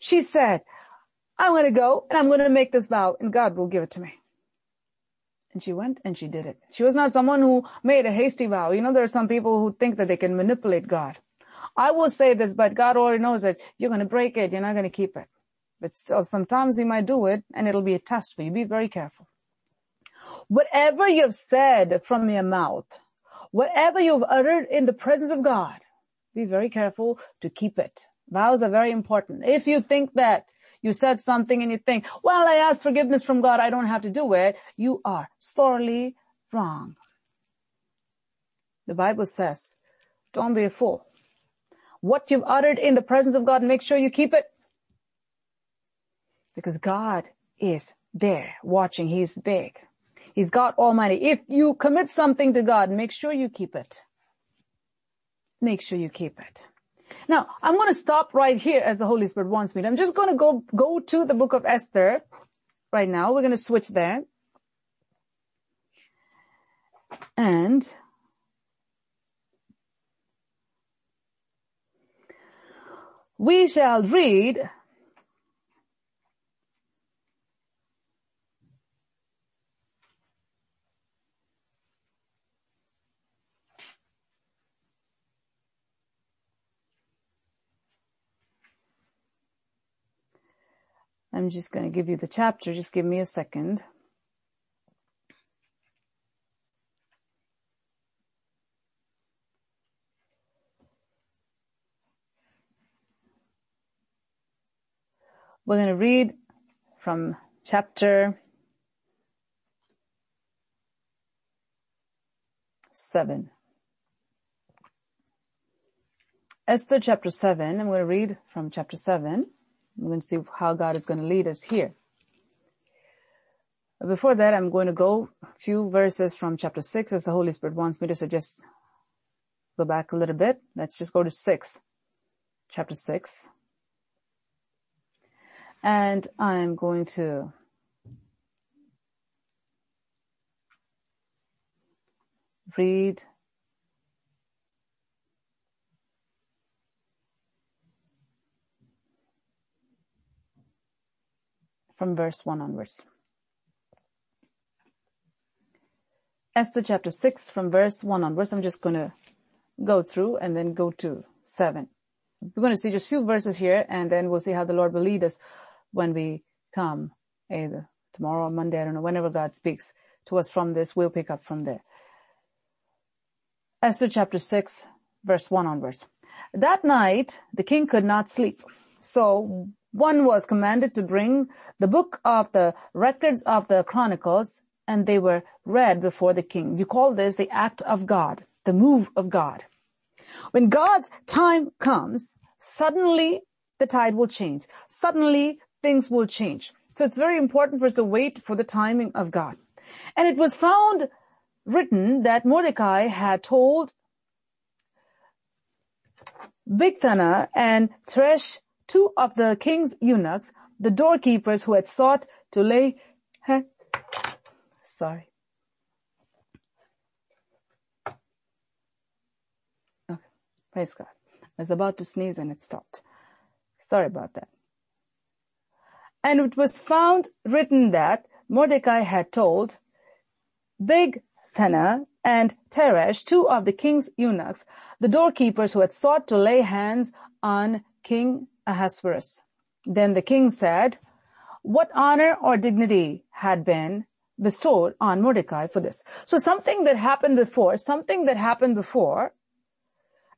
She said, I'm going to go and I'm going to make this vow and God will give it to me. And she went and she did it. She was not someone who made a hasty vow. You know, there are some people who think that they can manipulate God. I will say this, but God already knows that you're going to break it. You're not going to keep it. But still, sometimes he might do it and it'll be a test for you. Be very careful. Whatever you've said from your mouth, whatever you've uttered in the presence of God, be very careful to keep it. Vows are very important. If you think that you said something and you think, well, I asked forgiveness from God. I don't have to do it. You are sorely wrong. The Bible says, don't be a fool. What you've uttered in the presence of God, make sure you keep it. Because God is there watching. He's big. He's God Almighty. If you commit something to God, make sure you keep it. Make sure you keep it. Now, I'm going to stop right here as the Holy Spirit wants me. I'm just going to go, go to the book of Esther right now. We're going to switch there. And we shall read I'm just going to give you the chapter. Just give me a second. We're going to read from chapter 7. Esther chapter 7. I'm going to read from chapter 7. We're going to see how God is going to lead us here. Before that, I'm going to go a few verses from chapter 6 as the Holy Spirit wants me to suggest. Go back a little bit. Let's just go to 6. Chapter 6. And I'm going to read from verse 1 onwards. Esther chapter 6 from verse 1 onwards. I'm just going to go through and then go to 7. We're going to see just a few verses here and then we'll see how the Lord will lead us when we come either tomorrow or Monday. I don't know, whenever God speaks to us from this, we'll pick up from there. Esther chapter 6 verse 1 onwards. That night, the king could not sleep. So one was commanded to bring the book of the records of the chronicles and they were read before the king. You call this the act of God, the move of God. When God's time comes, suddenly the tide will change. Suddenly things will change. So it's very important for us to wait for the timing of God. And it was found written that Mordecai had told Bigthana and Teresh, two of the king's eunuchs, the doorkeepers who had sought to lay, sorry. Okay, praise God. I was about to sneeze and it stopped. Sorry about that. And it was found written that Mordecai had told Big Thana and Teresh, two of the king's eunuchs, the doorkeepers who had sought to lay hands on King Ahasuerus. Then the king said, what honor or dignity had been bestowed on Mordecai for this? So something that happened before, something that happened before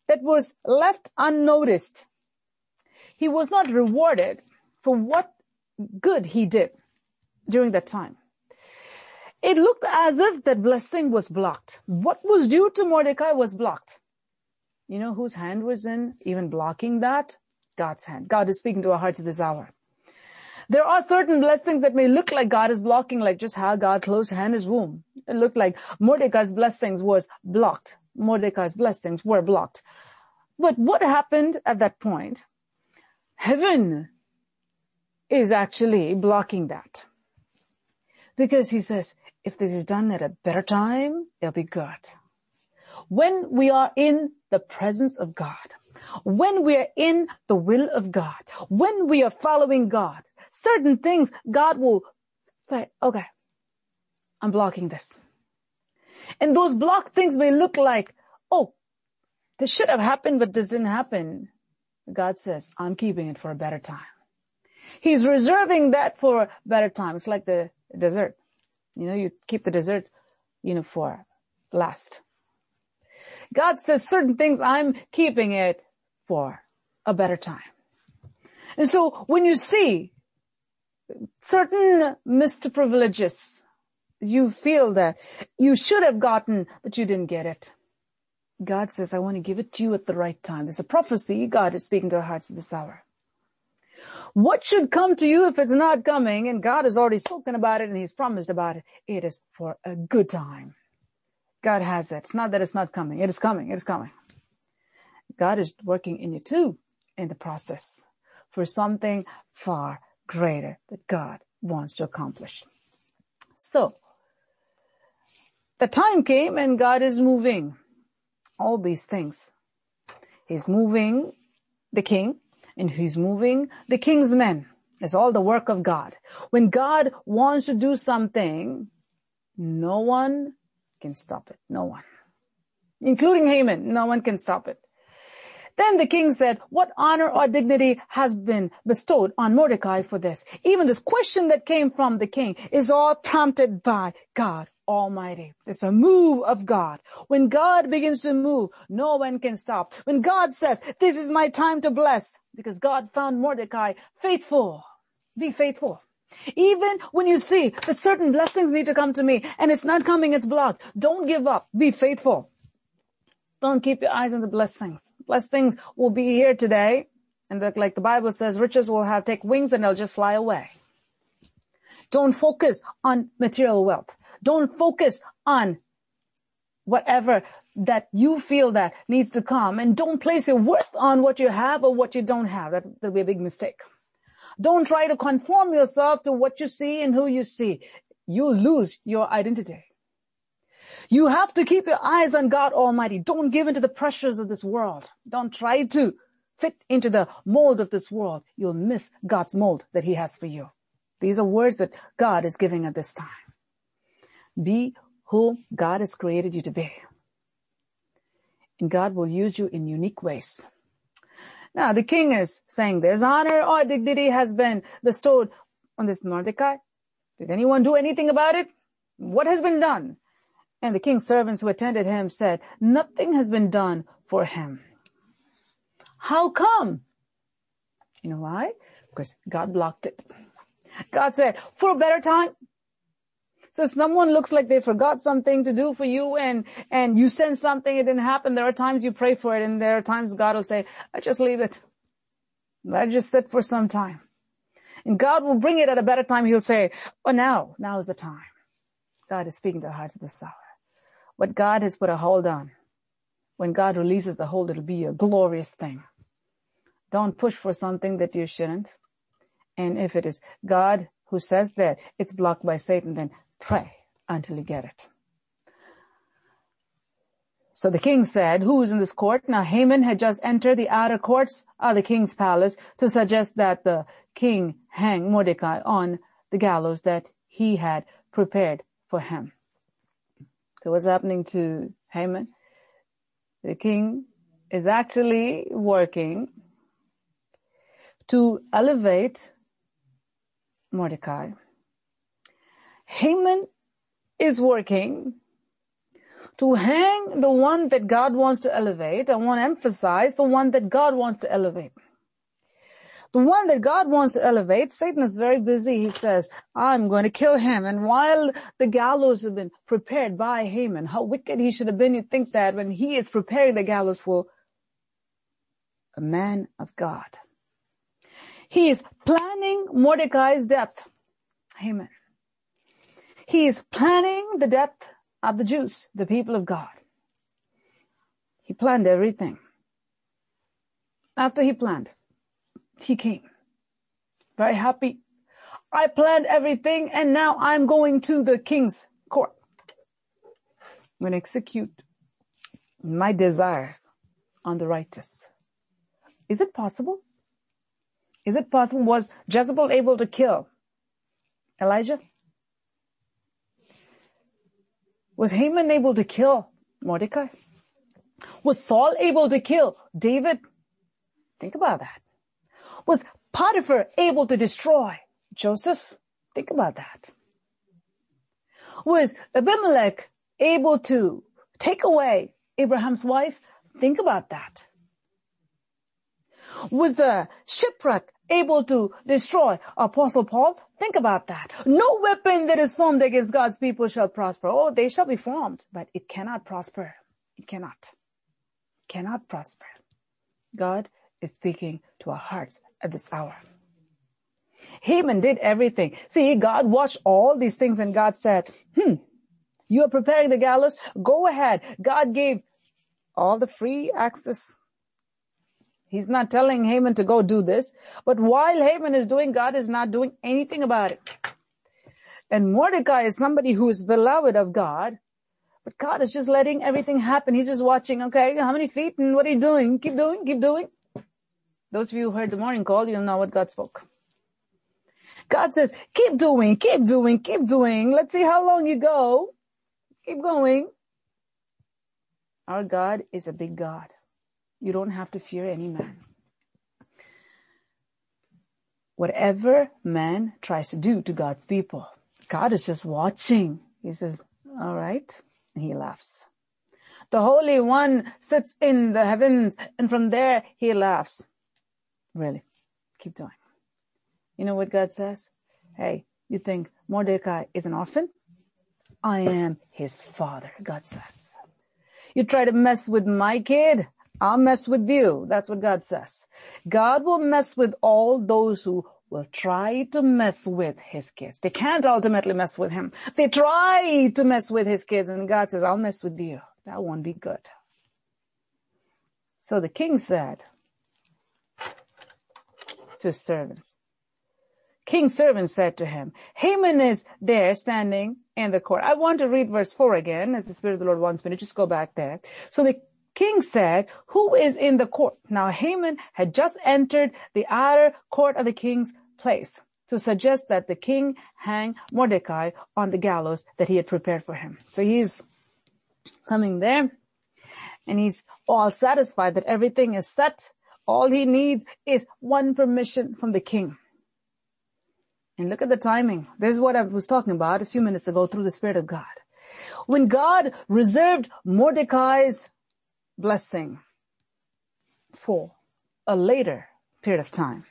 that was left unnoticed. He was not rewarded for what good he did during that time. It looked as if that blessing was blocked. What was due to Mordecai was blocked. You know whose hand was in even blocking that? God's hand. God is speaking to our hearts at this hour. There are certain blessings that may look like God is blocking, like just how God closed Hannah's womb. It looked like Mordecai's blessings was blocked. Mordecai's blessings were blocked. But what happened at that point? Heaven is actually blocking that. Because he says, if this is done at a better time, it'll be good. When we are in the presence of God, when we are in the will of God, when we are following God, certain things God will say, okay, I'm blocking this. And those blocked things may look like, oh, this should have happened, but this didn't happen. God says, I'm keeping it for a better time. He's reserving that for a better time. It's like the dessert. You know, you keep the dessert, you know, for last. God says certain things, I'm keeping it for a better time. And so when you see certain missed privileges, you feel that you should have gotten, but you didn't get it. God says, I want to give it to you at the right time. There's a prophecy. God is speaking to our hearts at this hour. What should come to you if it's not coming and God has already spoken about it and he's promised about it? It is for a good time. God has it. It's not that it's not coming. It is coming. It is coming. God is working in you too in the process for something far greater that God wants to accomplish. So, the time came and God is moving all these things. He's moving the king and he's moving the king's men. It's all the work of God. When God wants to do something, no one can stop it. No one. Including Haman, no one can stop it. Then the king said, what honor or dignity has been bestowed on Mordecai for this? Even this question that came from the king is all prompted by God Almighty. It's a move of God. When God begins to move, no one can stop. When God says, this is my time to bless, because God found Mordecai faithful. Be faithful. Even when you see that certain blessings need to come to me and it's not coming, it's blocked. Don't give up. Be faithful. Don't keep your eyes on the blessings. Blessings will be here today. And the, like the Bible says, riches will have take wings and they'll just fly away. Don't focus on material wealth. Don't focus on whatever that you feel that needs to come and don't place your worth on what you have or what you don't have. That, that'll be a big mistake. Don't try to conform yourself to what you see and who you see. You'll lose your identity. You have to keep your eyes on God Almighty. Don't give in to the pressures of this world. Don't try to fit into the mold of this world. You'll miss God's mold that He has for you. These are words that God is giving at this time. Be who God has created you to be. And God will use you in unique ways. Now the king is saying this honor oh, or dignity has been bestowed on this Mordecai. Did anyone do anything about it? What has been done? And the king's servants who attended him said, nothing has been done for him. How come? You know why? Because God blocked it. God said, for a better time, so someone looks like they forgot something to do for you and, and you send something, it didn't happen. There are times you pray for it and there are times God will say, I just leave it. Let it just sit for some time. And God will bring it at a better time. He'll say, oh now, now is the time. God is speaking to our hearts this hour. What God has put a hold on. When God releases the hold, it'll be a glorious thing. Don't push for something that you shouldn't. And if it is God who says that it's blocked by Satan, then pray until you get it. So the king said, who is in this court? Now Haman had just entered the outer courts of the king's palace to suggest that the king hang Mordecai on the gallows that he had prepared for him. So what's happening to Haman? The king is actually working to elevate Mordecai. Haman is working to hang the one that God wants to elevate. I want to emphasize the one that God wants to elevate. The one that God wants to elevate, Satan is very busy. He says, I'm going to kill him. And while the gallows have been prepared by Haman, how wicked he should have been, you think that when he is preparing the gallows for a man of God. He is planning Mordecai's death. Haman. He is planning the death of the Jews, the people of God. He planned everything. After he planned, he came. Very happy. I planned everything and now I'm going to the king's court. I'm going to execute my desires on the righteous. Is it possible? Is it possible? Was Jezebel able to kill Elijah? Was Haman able to kill Mordecai? Was Saul able to kill David? Think about that. Was Potiphar able to destroy Joseph? Think about that. Was Abimelech able to take away Abraham's wife? Think about that. Was the shipwreck able to destroy Apostle Paul? Think about that. No weapon that is formed against God's people shall prosper. Oh, they shall be formed, but it cannot prosper. It cannot. It cannot prosper. God is speaking to our hearts at this hour. Haman did everything. See, God watched all these things and God said, hmm, you are preparing the gallows? Go ahead. God gave all the free access He's not telling Haman to go do this. But while Haman is doing, God is not doing anything about it. And Mordecai is somebody who is beloved of God. But God is just letting everything happen. He's just watching, okay, how many feet and what are you doing? Keep doing, keep doing. Those of you who heard the morning call, you'll know what God spoke. God says, keep doing, keep doing, keep doing. Let's see how long you go. Keep going. Our God is a big God. You don't have to fear any man. Whatever man tries to do to God's people, God is just watching. He says, all right. And he laughs. The Holy One sits in the heavens and from there he laughs. Really. Keep doing. You know what God says? Hey, you think Mordecai is an orphan? I am his father, God says. You try to mess with my kid? I'll mess with you. That's what God says. God will mess with all those who will try to mess with his kids. They can't ultimately mess with him. They try to mess with his kids and God says, I'll mess with you. That won't be good. So the king said to his servants, King's servant said to him, Haman is there standing in the court. I want to read verse four again as the Spirit of the Lord wants me to just go back there. So the king said, who is in the court? Now Haman had just entered the outer court of the king's place to suggest that the king hang Mordecai on the gallows that he had prepared for him. So he's coming there and he's all satisfied that everything is set. All he needs is one permission from the king. And look at the timing. This is what I was talking about a few minutes ago through the Spirit of God. When God reserved Mordecai's blessing for a later period of time.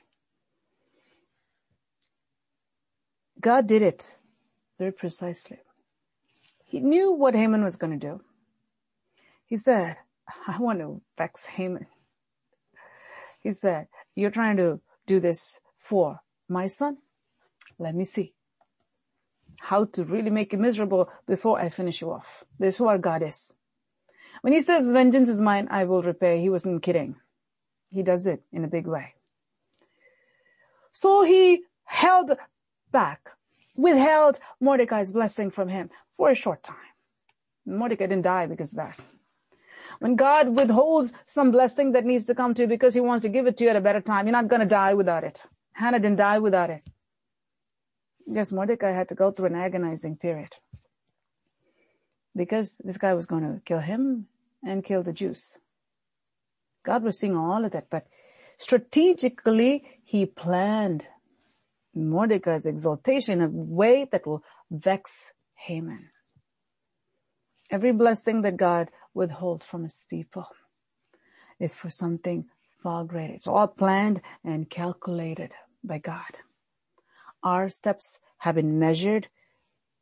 God did it very precisely. He knew what Haman was going to do. He said, I want to vex Haman. He said, you're trying to do this for my son? Let me see. how to really make you miserable before I finish you off. This is who our God is. When he says vengeance is mine, I will repay, he wasn't kidding. He does it in a big way. So he held back, withheld Mordecai's blessing from him for a short time. Mordecai didn't die because of that. When God withholds some blessing that needs to come to you because he wants to give it to you at a better time, you're not going to die without it. Hannah didn't die without it. Yes, Mordecai had to go through an agonizing period because this guy was going to kill him and kill the Jews. God was seeing all of that, but strategically he planned Mordecai's exaltation in a way that will vex Haman. Every blessing that God withholds from his people is for something far greater. It's all planned and calculated by God. Our steps have been measured.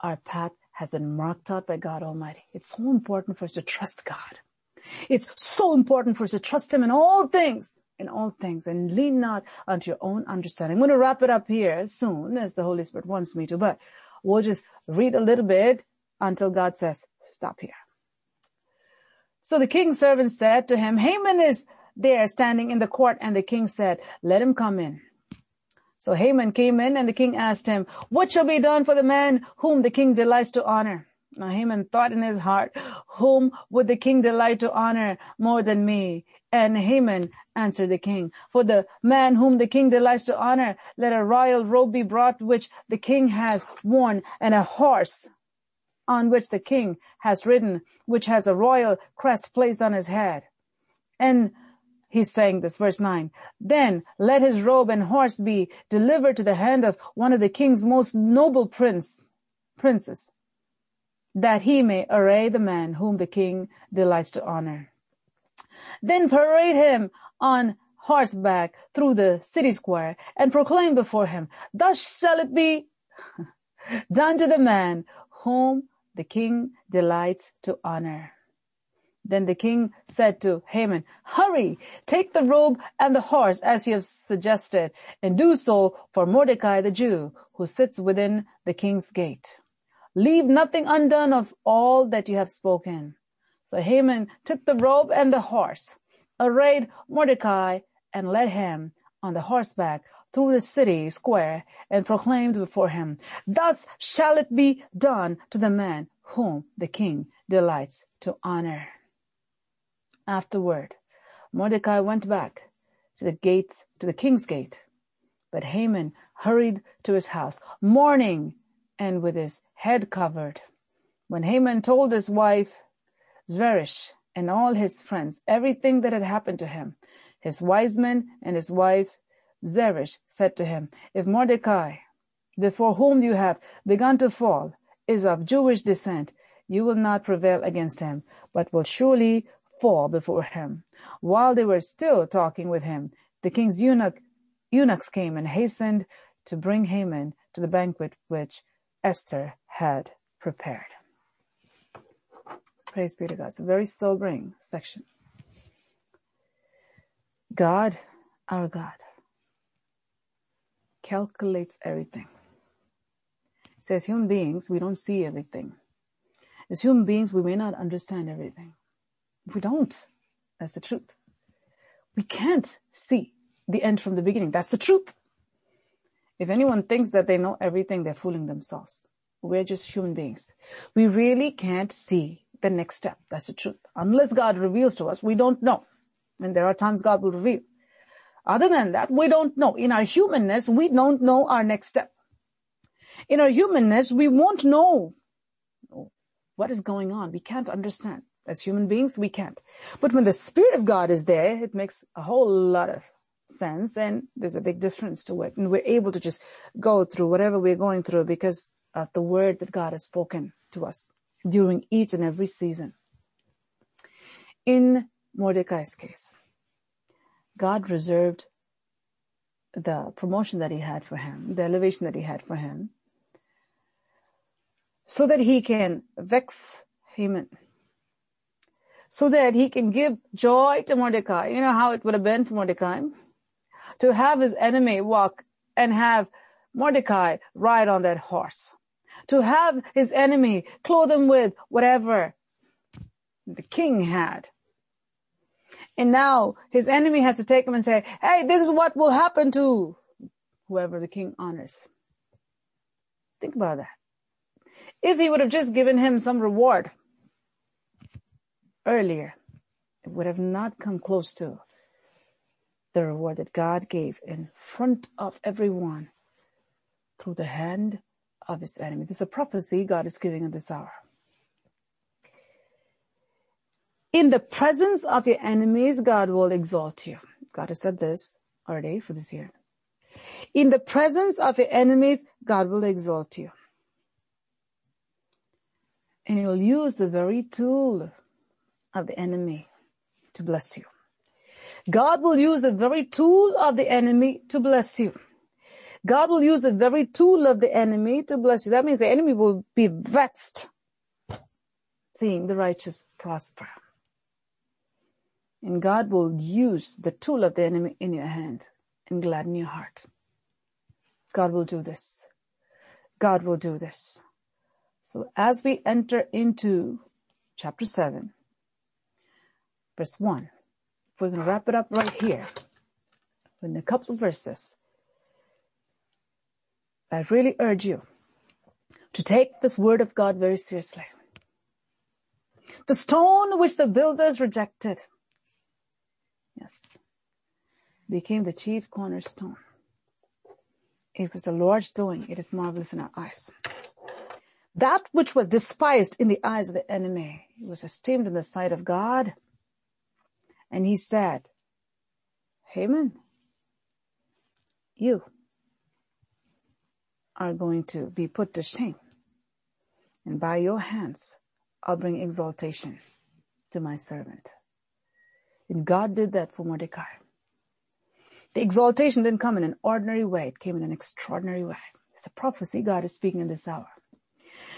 Our path has been marked out by God Almighty. It's so important for us to trust God. It's so important for us to trust Him in all things, in all things, and lean not unto your own understanding. I'm going to wrap it up here soon as the Holy Spirit wants me to, but we'll just read a little bit until God says, stop here. So the king's servant said to him, Haman is there standing in the court and the king said, let him come in. So Haman came in and the king asked him, what shall be done for the man whom the king delights to honor? Now Haman thought in his heart, whom would the king delight to honor more than me? And Haman answered the king, for the man whom the king delights to honor, let a royal robe be brought which the king has worn and a horse on which the king has ridden, which has a royal crest placed on his head. And he's saying this, verse 9. Then let his robe and horse be delivered to the hand of one of the king's most noble prince, princes, that he may array the man whom the king delights to honor. Then parade him on horseback through the city square and proclaim before him, thus shall it be done to the man whom the king delights to honor. Then the king said to Haman, hurry, take the robe and the horse as you have suggested and do so for Mordecai the Jew who sits within the king's gate. Leave nothing undone of all that you have spoken. So Haman took the robe and the horse, arrayed Mordecai and led him on the horseback through the city square and proclaimed before him, thus shall it be done to the man whom the king delights to honor. Afterward, Mordecai went back to the gates, to the king's gate, but Haman hurried to his house, mourning and with his head covered. When Haman told his wife, Zeresh, and all his friends everything that had happened to him, his wise men and his wife Zeresh said to him, If Mordecai, before whom you have begun to fall, is of Jewish descent, you will not prevail against him, but will surely fall before him. While they were still talking with him, the king's eunuch, eunuchs came and hastened to bring Haman to the banquet which Esther had prepared. Praise be to God. It's a very sobering section. God, our God, calculates everything. So as human beings, we don't see everything. As human beings, we may not understand everything. We don't. That's the truth. We can't see the end from the beginning. That's the truth. If anyone thinks that they know everything, they're fooling themselves. We're just human beings. We really can't see the next step. That's the truth. Unless God reveals to us, we don't know. And there are times God will reveal. Other than that, we don't know. In our humanness, we don't know our next step. In our humanness, we won't know what is going on. We can't understand. As human beings, we can't. But when the Spirit of God is there, it makes a whole lot of sense and there's a big difference to it. And we're able to just go through whatever we're going through because of the word that God has spoken to us during each and every season. In Mordecai's case, God reserved the promotion that he had for him, the elevation that he had for him, so that he can vex Haman, so that he can give joy to Mordecai. You know how it would have been for Mordecai to have his enemy walk and have Mordecai ride on that horse, to have his enemy clothe him with whatever the king had. And now his enemy has to take him and say, hey, this is what will happen to whoever the king honors. Think about that. If he would have just given him some reward earlier, it would have not come close to the reward that God gave in front of everyone through the hand of his enemy. This is a prophecy God is giving in this hour. In the presence of your enemies, God will exalt you. God has said this already for this year. In the presence of your enemies, God will exalt you. And he'll use the very tool of the enemy to bless you. God will use the very tool of the enemy to bless you. God will use the very tool of the enemy to bless you. That means the enemy will be vexed seeing the righteous prosper. And God will use the tool of the enemy in your hand and gladden your heart. God will do this. God will do this. So as we enter into chapter 7, verse 1, we're going to wrap it up right here in a couple of verses. I really urge you to take this word of God very seriously. The stone which the builders rejected Yes. Became the chief cornerstone. It was the Lord's doing. It is marvelous in our eyes. That which was despised in the eyes of the enemy was esteemed in the sight of God. And he said, Haman, you are going to be put to shame. And by your hands, I'll bring exaltation to my servant. And God did that for Mordecai. The exaltation didn't come in an ordinary way. It came in an extraordinary way. It's a prophecy God is speaking in this hour.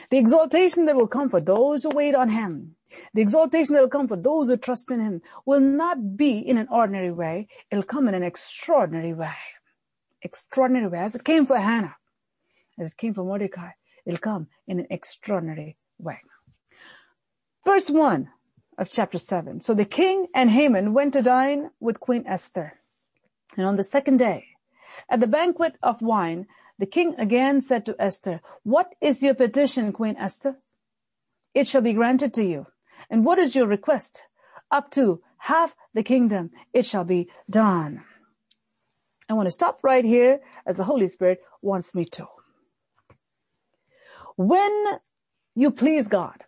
The exaltation that will come for those who wait on Him, the exaltation that will come for those who trust in Him will not be in an ordinary way. It'll come in an extraordinary way. Extraordinary way. As it came for Hannah, as it came for Mordecai, it'll come in an extraordinary way. Verse 1 of chapter 7. So the king and Haman went to dine with Queen Esther. And on the second day, at the banquet of wine, the king again said to Esther, what is your petition, Queen Esther? It shall be granted to you. And what is your request? Up to half the kingdom, it shall be done. I want to stop right here as the Holy Spirit wants me to. When you please God,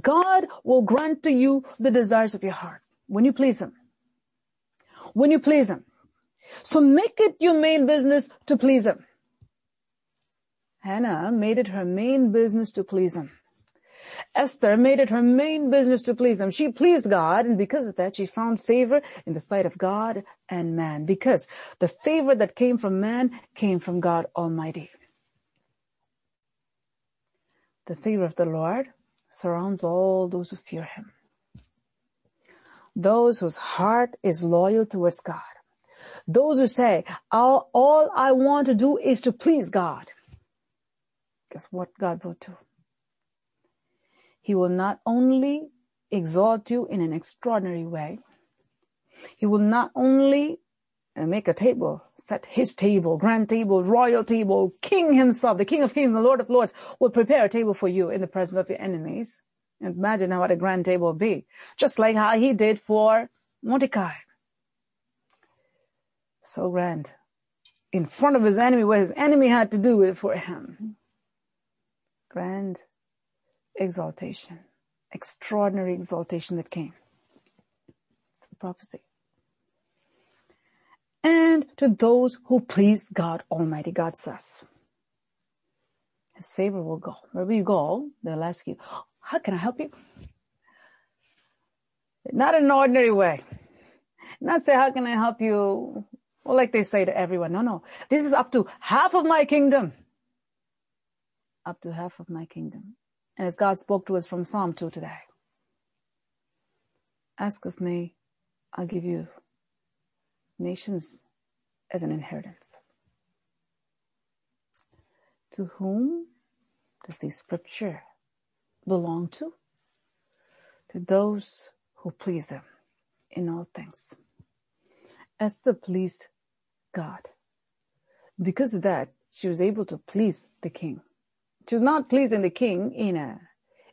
God will grant to you the desires of your heart when you please Him. When you please Him. So make it your main business to please Him. Hannah made it her main business to please Him. Esther made it her main business to please Him. She pleased God and because of that she found favor in the sight of God and man because the favor that came from man came from God Almighty. The favor of the Lord surrounds all those who fear him. Those whose heart is loyal towards God. Those who say, all, all I want to do is to please God. Guess what God will do? He will not only exalt you in an extraordinary way, He will not only and make a table, set his table, grand table, royal table, king himself, the king of kings the lord of lords will prepare a table for you in the presence of your enemies. Imagine how what a grand table will be. Just like how he did for Mordecai. So grand. In front of his enemy, what his enemy had to do it for him. Grand exaltation. Extraordinary exaltation that came. It's a prophecy and to those who please God Almighty, God says. His favor will go. Wherever you go, they'll ask you, how can I help you? Not in an ordinary way. Not say, how can I help you? Well, like they say to everyone. No, no. This is up to half of my kingdom. Up to half of my kingdom. And as God spoke to us from Psalm 2 today. Ask of me, I'll give you nations as an inheritance. To whom does the scripture belong to? To those who please him in all things. As Esther pleased God. Because of that, she was able to please the king. She was not pleasing the king in a,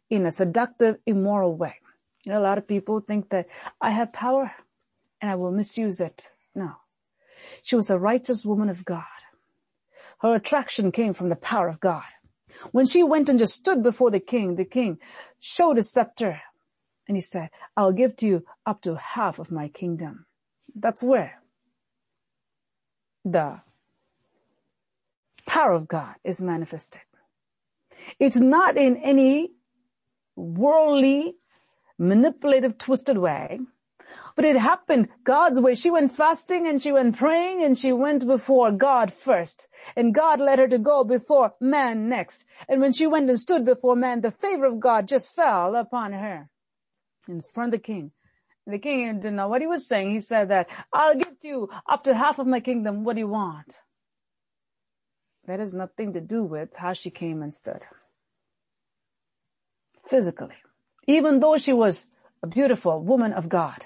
in a seductive, immoral way. You know, a lot of people think that I have power and I will misuse it. No. She was a righteous woman of God. Her attraction came from the power of God. When she went and just stood before the king, the king showed his scepter and he said, I'll give to you up to half of my kingdom. That's where the power of God is manifested. It's not in any worldly, manipulative, twisted way, but it happened God's way. She went fasting and she went praying and she went before God first. And God led her to go before man next. And when she went and stood before man, the favor of God just fell upon her in front of the king. The king didn't know what he was saying. He said that, I'll give you up to half of my kingdom. What do you want? That has nothing to do with how she came and stood. Physically. Even though she was a beautiful woman of God.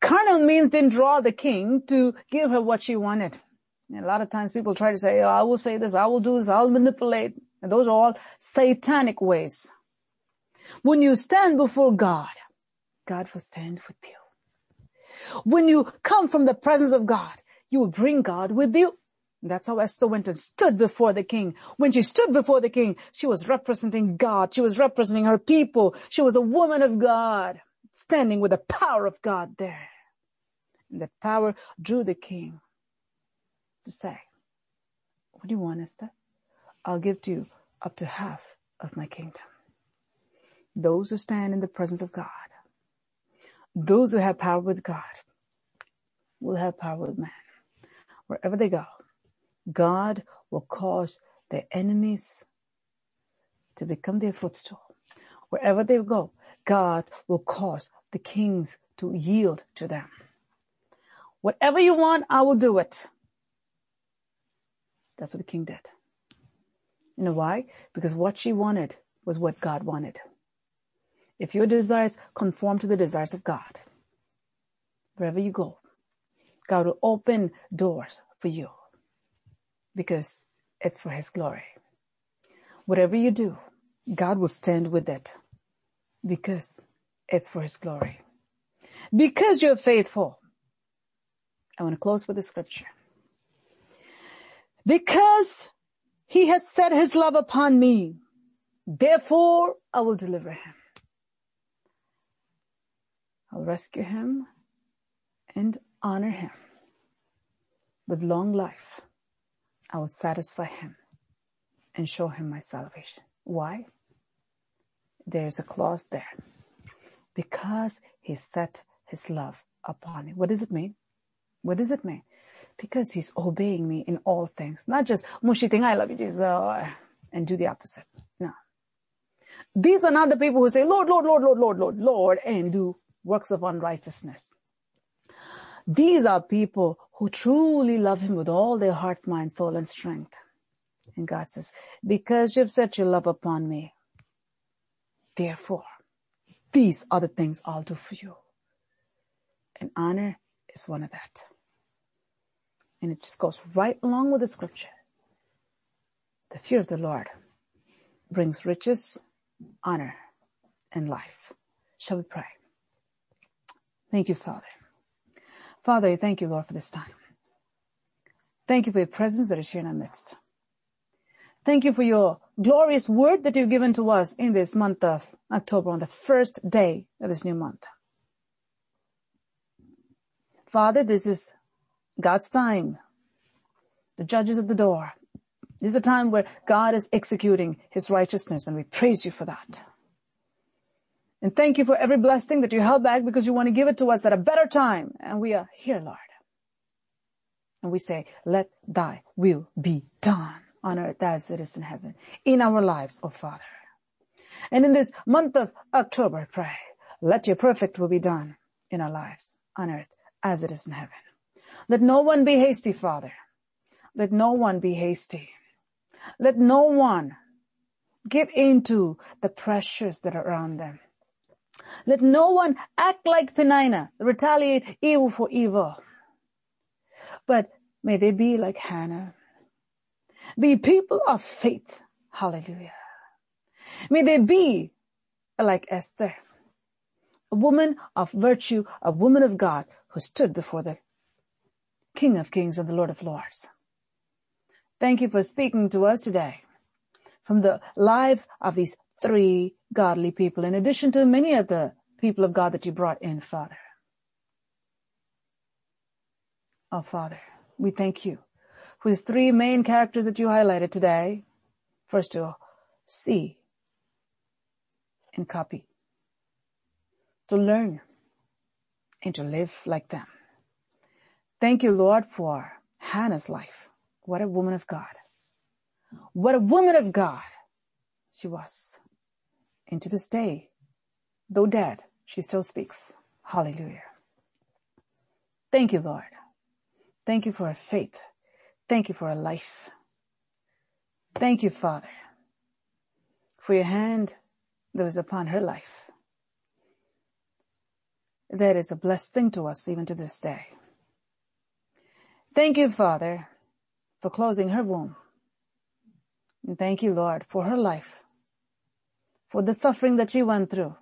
Carnal means didn't draw the king to give her what she wanted. And a lot of times people try to say, oh, I will say this, I will do this, I'll manipulate. And those are all satanic ways. When you stand before God, God will stand with you. When you come from the presence of God, you will bring God with you. That's how Esther went and stood before the king. When she stood before the king, she was representing God. She was representing her people. She was a woman of God, standing with the power of God there. And that power drew the king to say, what do you want, Esther? I'll give to you up to half of my kingdom. Those who stand in the presence of God, those who have power with God, will have power with man. Wherever they go, God will cause their enemies to become their footstool. Wherever they go, God will cause the kings to yield to them. Whatever you want, I will do it. That's what the king did. You know why? Because what she wanted was what God wanted. If your desires conform to the desires of God, wherever you go, God will open doors for you because it's for his glory. Whatever you do, God will stand with it because it's for his glory. Because you're faithful. I want to close with the scripture. Because he has set his love upon me, therefore I will deliver him. I'll rescue him and honor him with long life I will satisfy him and show him my salvation. Why? There's a clause there. Because he set his love upon me. What does it mean? What does it mean? Because he's obeying me in all things. Not just mushy thing, I love you, Jesus, and do the opposite. No. These are not the people who say, Lord, Lord, Lord, Lord, Lord, Lord, Lord, and do works of unrighteousness. These are people who truly love him with all their hearts, mind, soul, and strength. And God says, because you've set your love upon me, therefore, these are the things I'll do for you. And honor is one of that. And it just goes right along with the scripture. The fear of the Lord brings riches, honor, and life. Shall we pray? Thank you, Father. Father, thank you, Lord, for this time. Thank you for your presence that is here in our midst. Thank you for your glorious word that you've given to us in this month of October on the first day of this new month. Father, this is God's time. The judges at the door. This is a time where God is executing his righteousness and we praise you for that. And thank you for every blessing that you held back because you want to give it to us at a better time. And we are here, Lord. And we say, let thy will be done on earth as it is in heaven in our lives, oh Father. And in this month of October, pray, let your perfect will be done in our lives on earth as it is in heaven. Let no one be hasty, Father. Let no one be hasty. Let no one give into the pressures that are around them. Let no one act like Peninnah, retaliate evil for evil. But may they be like Hannah. Be people of faith. Hallelujah. May they be like Esther, a woman of virtue, a woman of God who stood before the King of Kings and the Lord of Lords. Thank you for speaking to us today from the lives of these three godly people, in addition to many of the people of God that you brought in, Father. Oh, Father, we thank you these three main characters that you highlighted today. First to see and copy, to learn and to live like them. Thank you, Lord, for Hannah's life. What a woman of God. What a woman of God she was. And to this day, though dead, she still speaks. Hallelujah. Thank you, Lord. Thank you for her faith. Thank you for her life. Thank you, Father, for your hand that was upon her life. That is a blessed thing to us even to this day. Thank you, Father, for closing her womb. And thank you, Lord, for her life, for the suffering that she went through,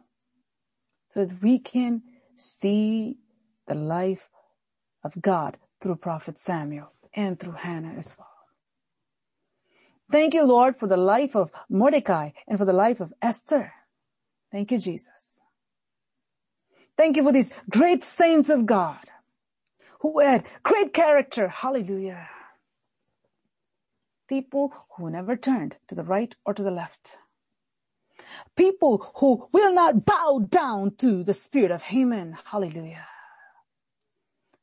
so that we can see the life of God through Prophet Samuel and through Hannah as well. Thank you, Lord, for the life of Mordecai and for the life of Esther. Thank you, Jesus. Thank you for these great saints of God who had great character. Hallelujah. People who never turned to the right or to the left. People who will not bow down to the spirit of Haman. Hallelujah.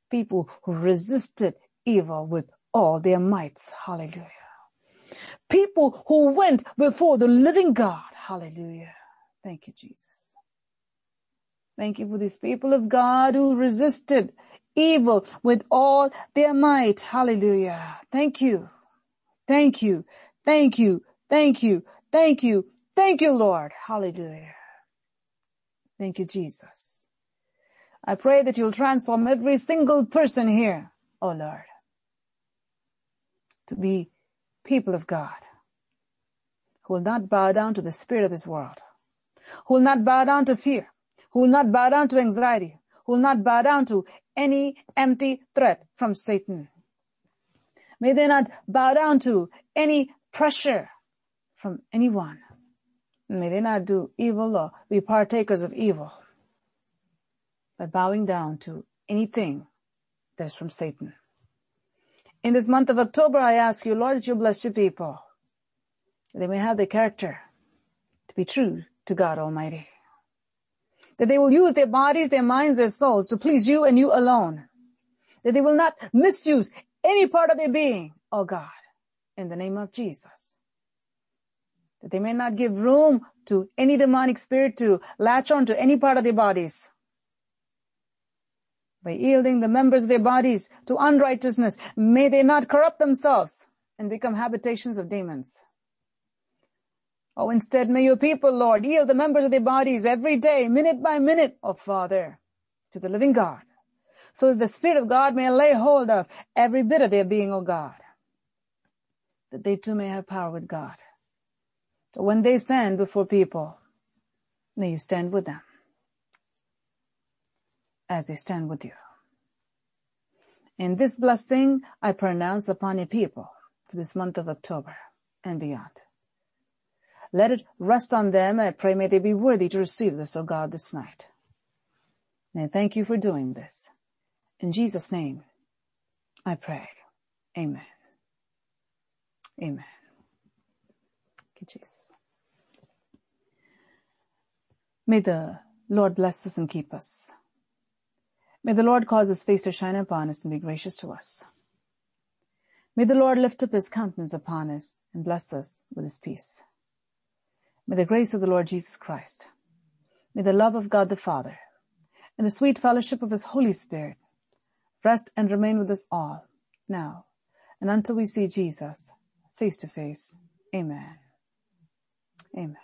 People who resisted evil with all their mights. Hallelujah. People who went before the living God. Hallelujah. Thank you, Jesus. Thank you for these people of God who resisted evil with all their might. Hallelujah. Thank you. Thank you. Thank you. Thank you. Thank you. Thank you, Lord. Hallelujah. Thank you, Jesus. I pray that you'll transform every single person here, oh Lord, to be people of God who will not bow down to the spirit of this world, who will not bow down to fear, who will not bow down to anxiety, who will not bow down to any empty threat from Satan. May they not bow down to any pressure from anyone. May they not do evil or be partakers of evil by bowing down to anything that is from Satan. In this month of October, I ask you, Lord, that you bless your people. They may have the character to be true to God Almighty that they will use their bodies, their minds, their souls to please you and you alone. That they will not misuse any part of their being, oh God, in the name of Jesus. That they may not give room to any demonic spirit to latch on to any part of their bodies. By yielding the members of their bodies to unrighteousness, may they not corrupt themselves and become habitations of demons. Oh, instead, may your people, Lord, yield the members of their bodies every day, minute by minute, oh Father, to the living God, so that the Spirit of God may lay hold of every bit of their being, O oh God, that they too may have power with God. So when they stand before people, may you stand with them as they stand with you. In this blessing, I pronounce upon your people for this month of October and beyond. Let it rest on them. I pray may they be worthy to receive this, O God, this night. And thank you for doing this. In Jesus' name, I pray. Amen. Amen. Thank Jesus. May the Lord bless us and keep us. May the Lord cause his face to shine upon us and be gracious to us. May the Lord lift up his countenance upon us and bless us with his peace. May the grace of the Lord Jesus Christ, may the love of God the Father, and the sweet fellowship of His Holy Spirit rest and remain with us all, now, and until we see Jesus face to face Amen. Amen.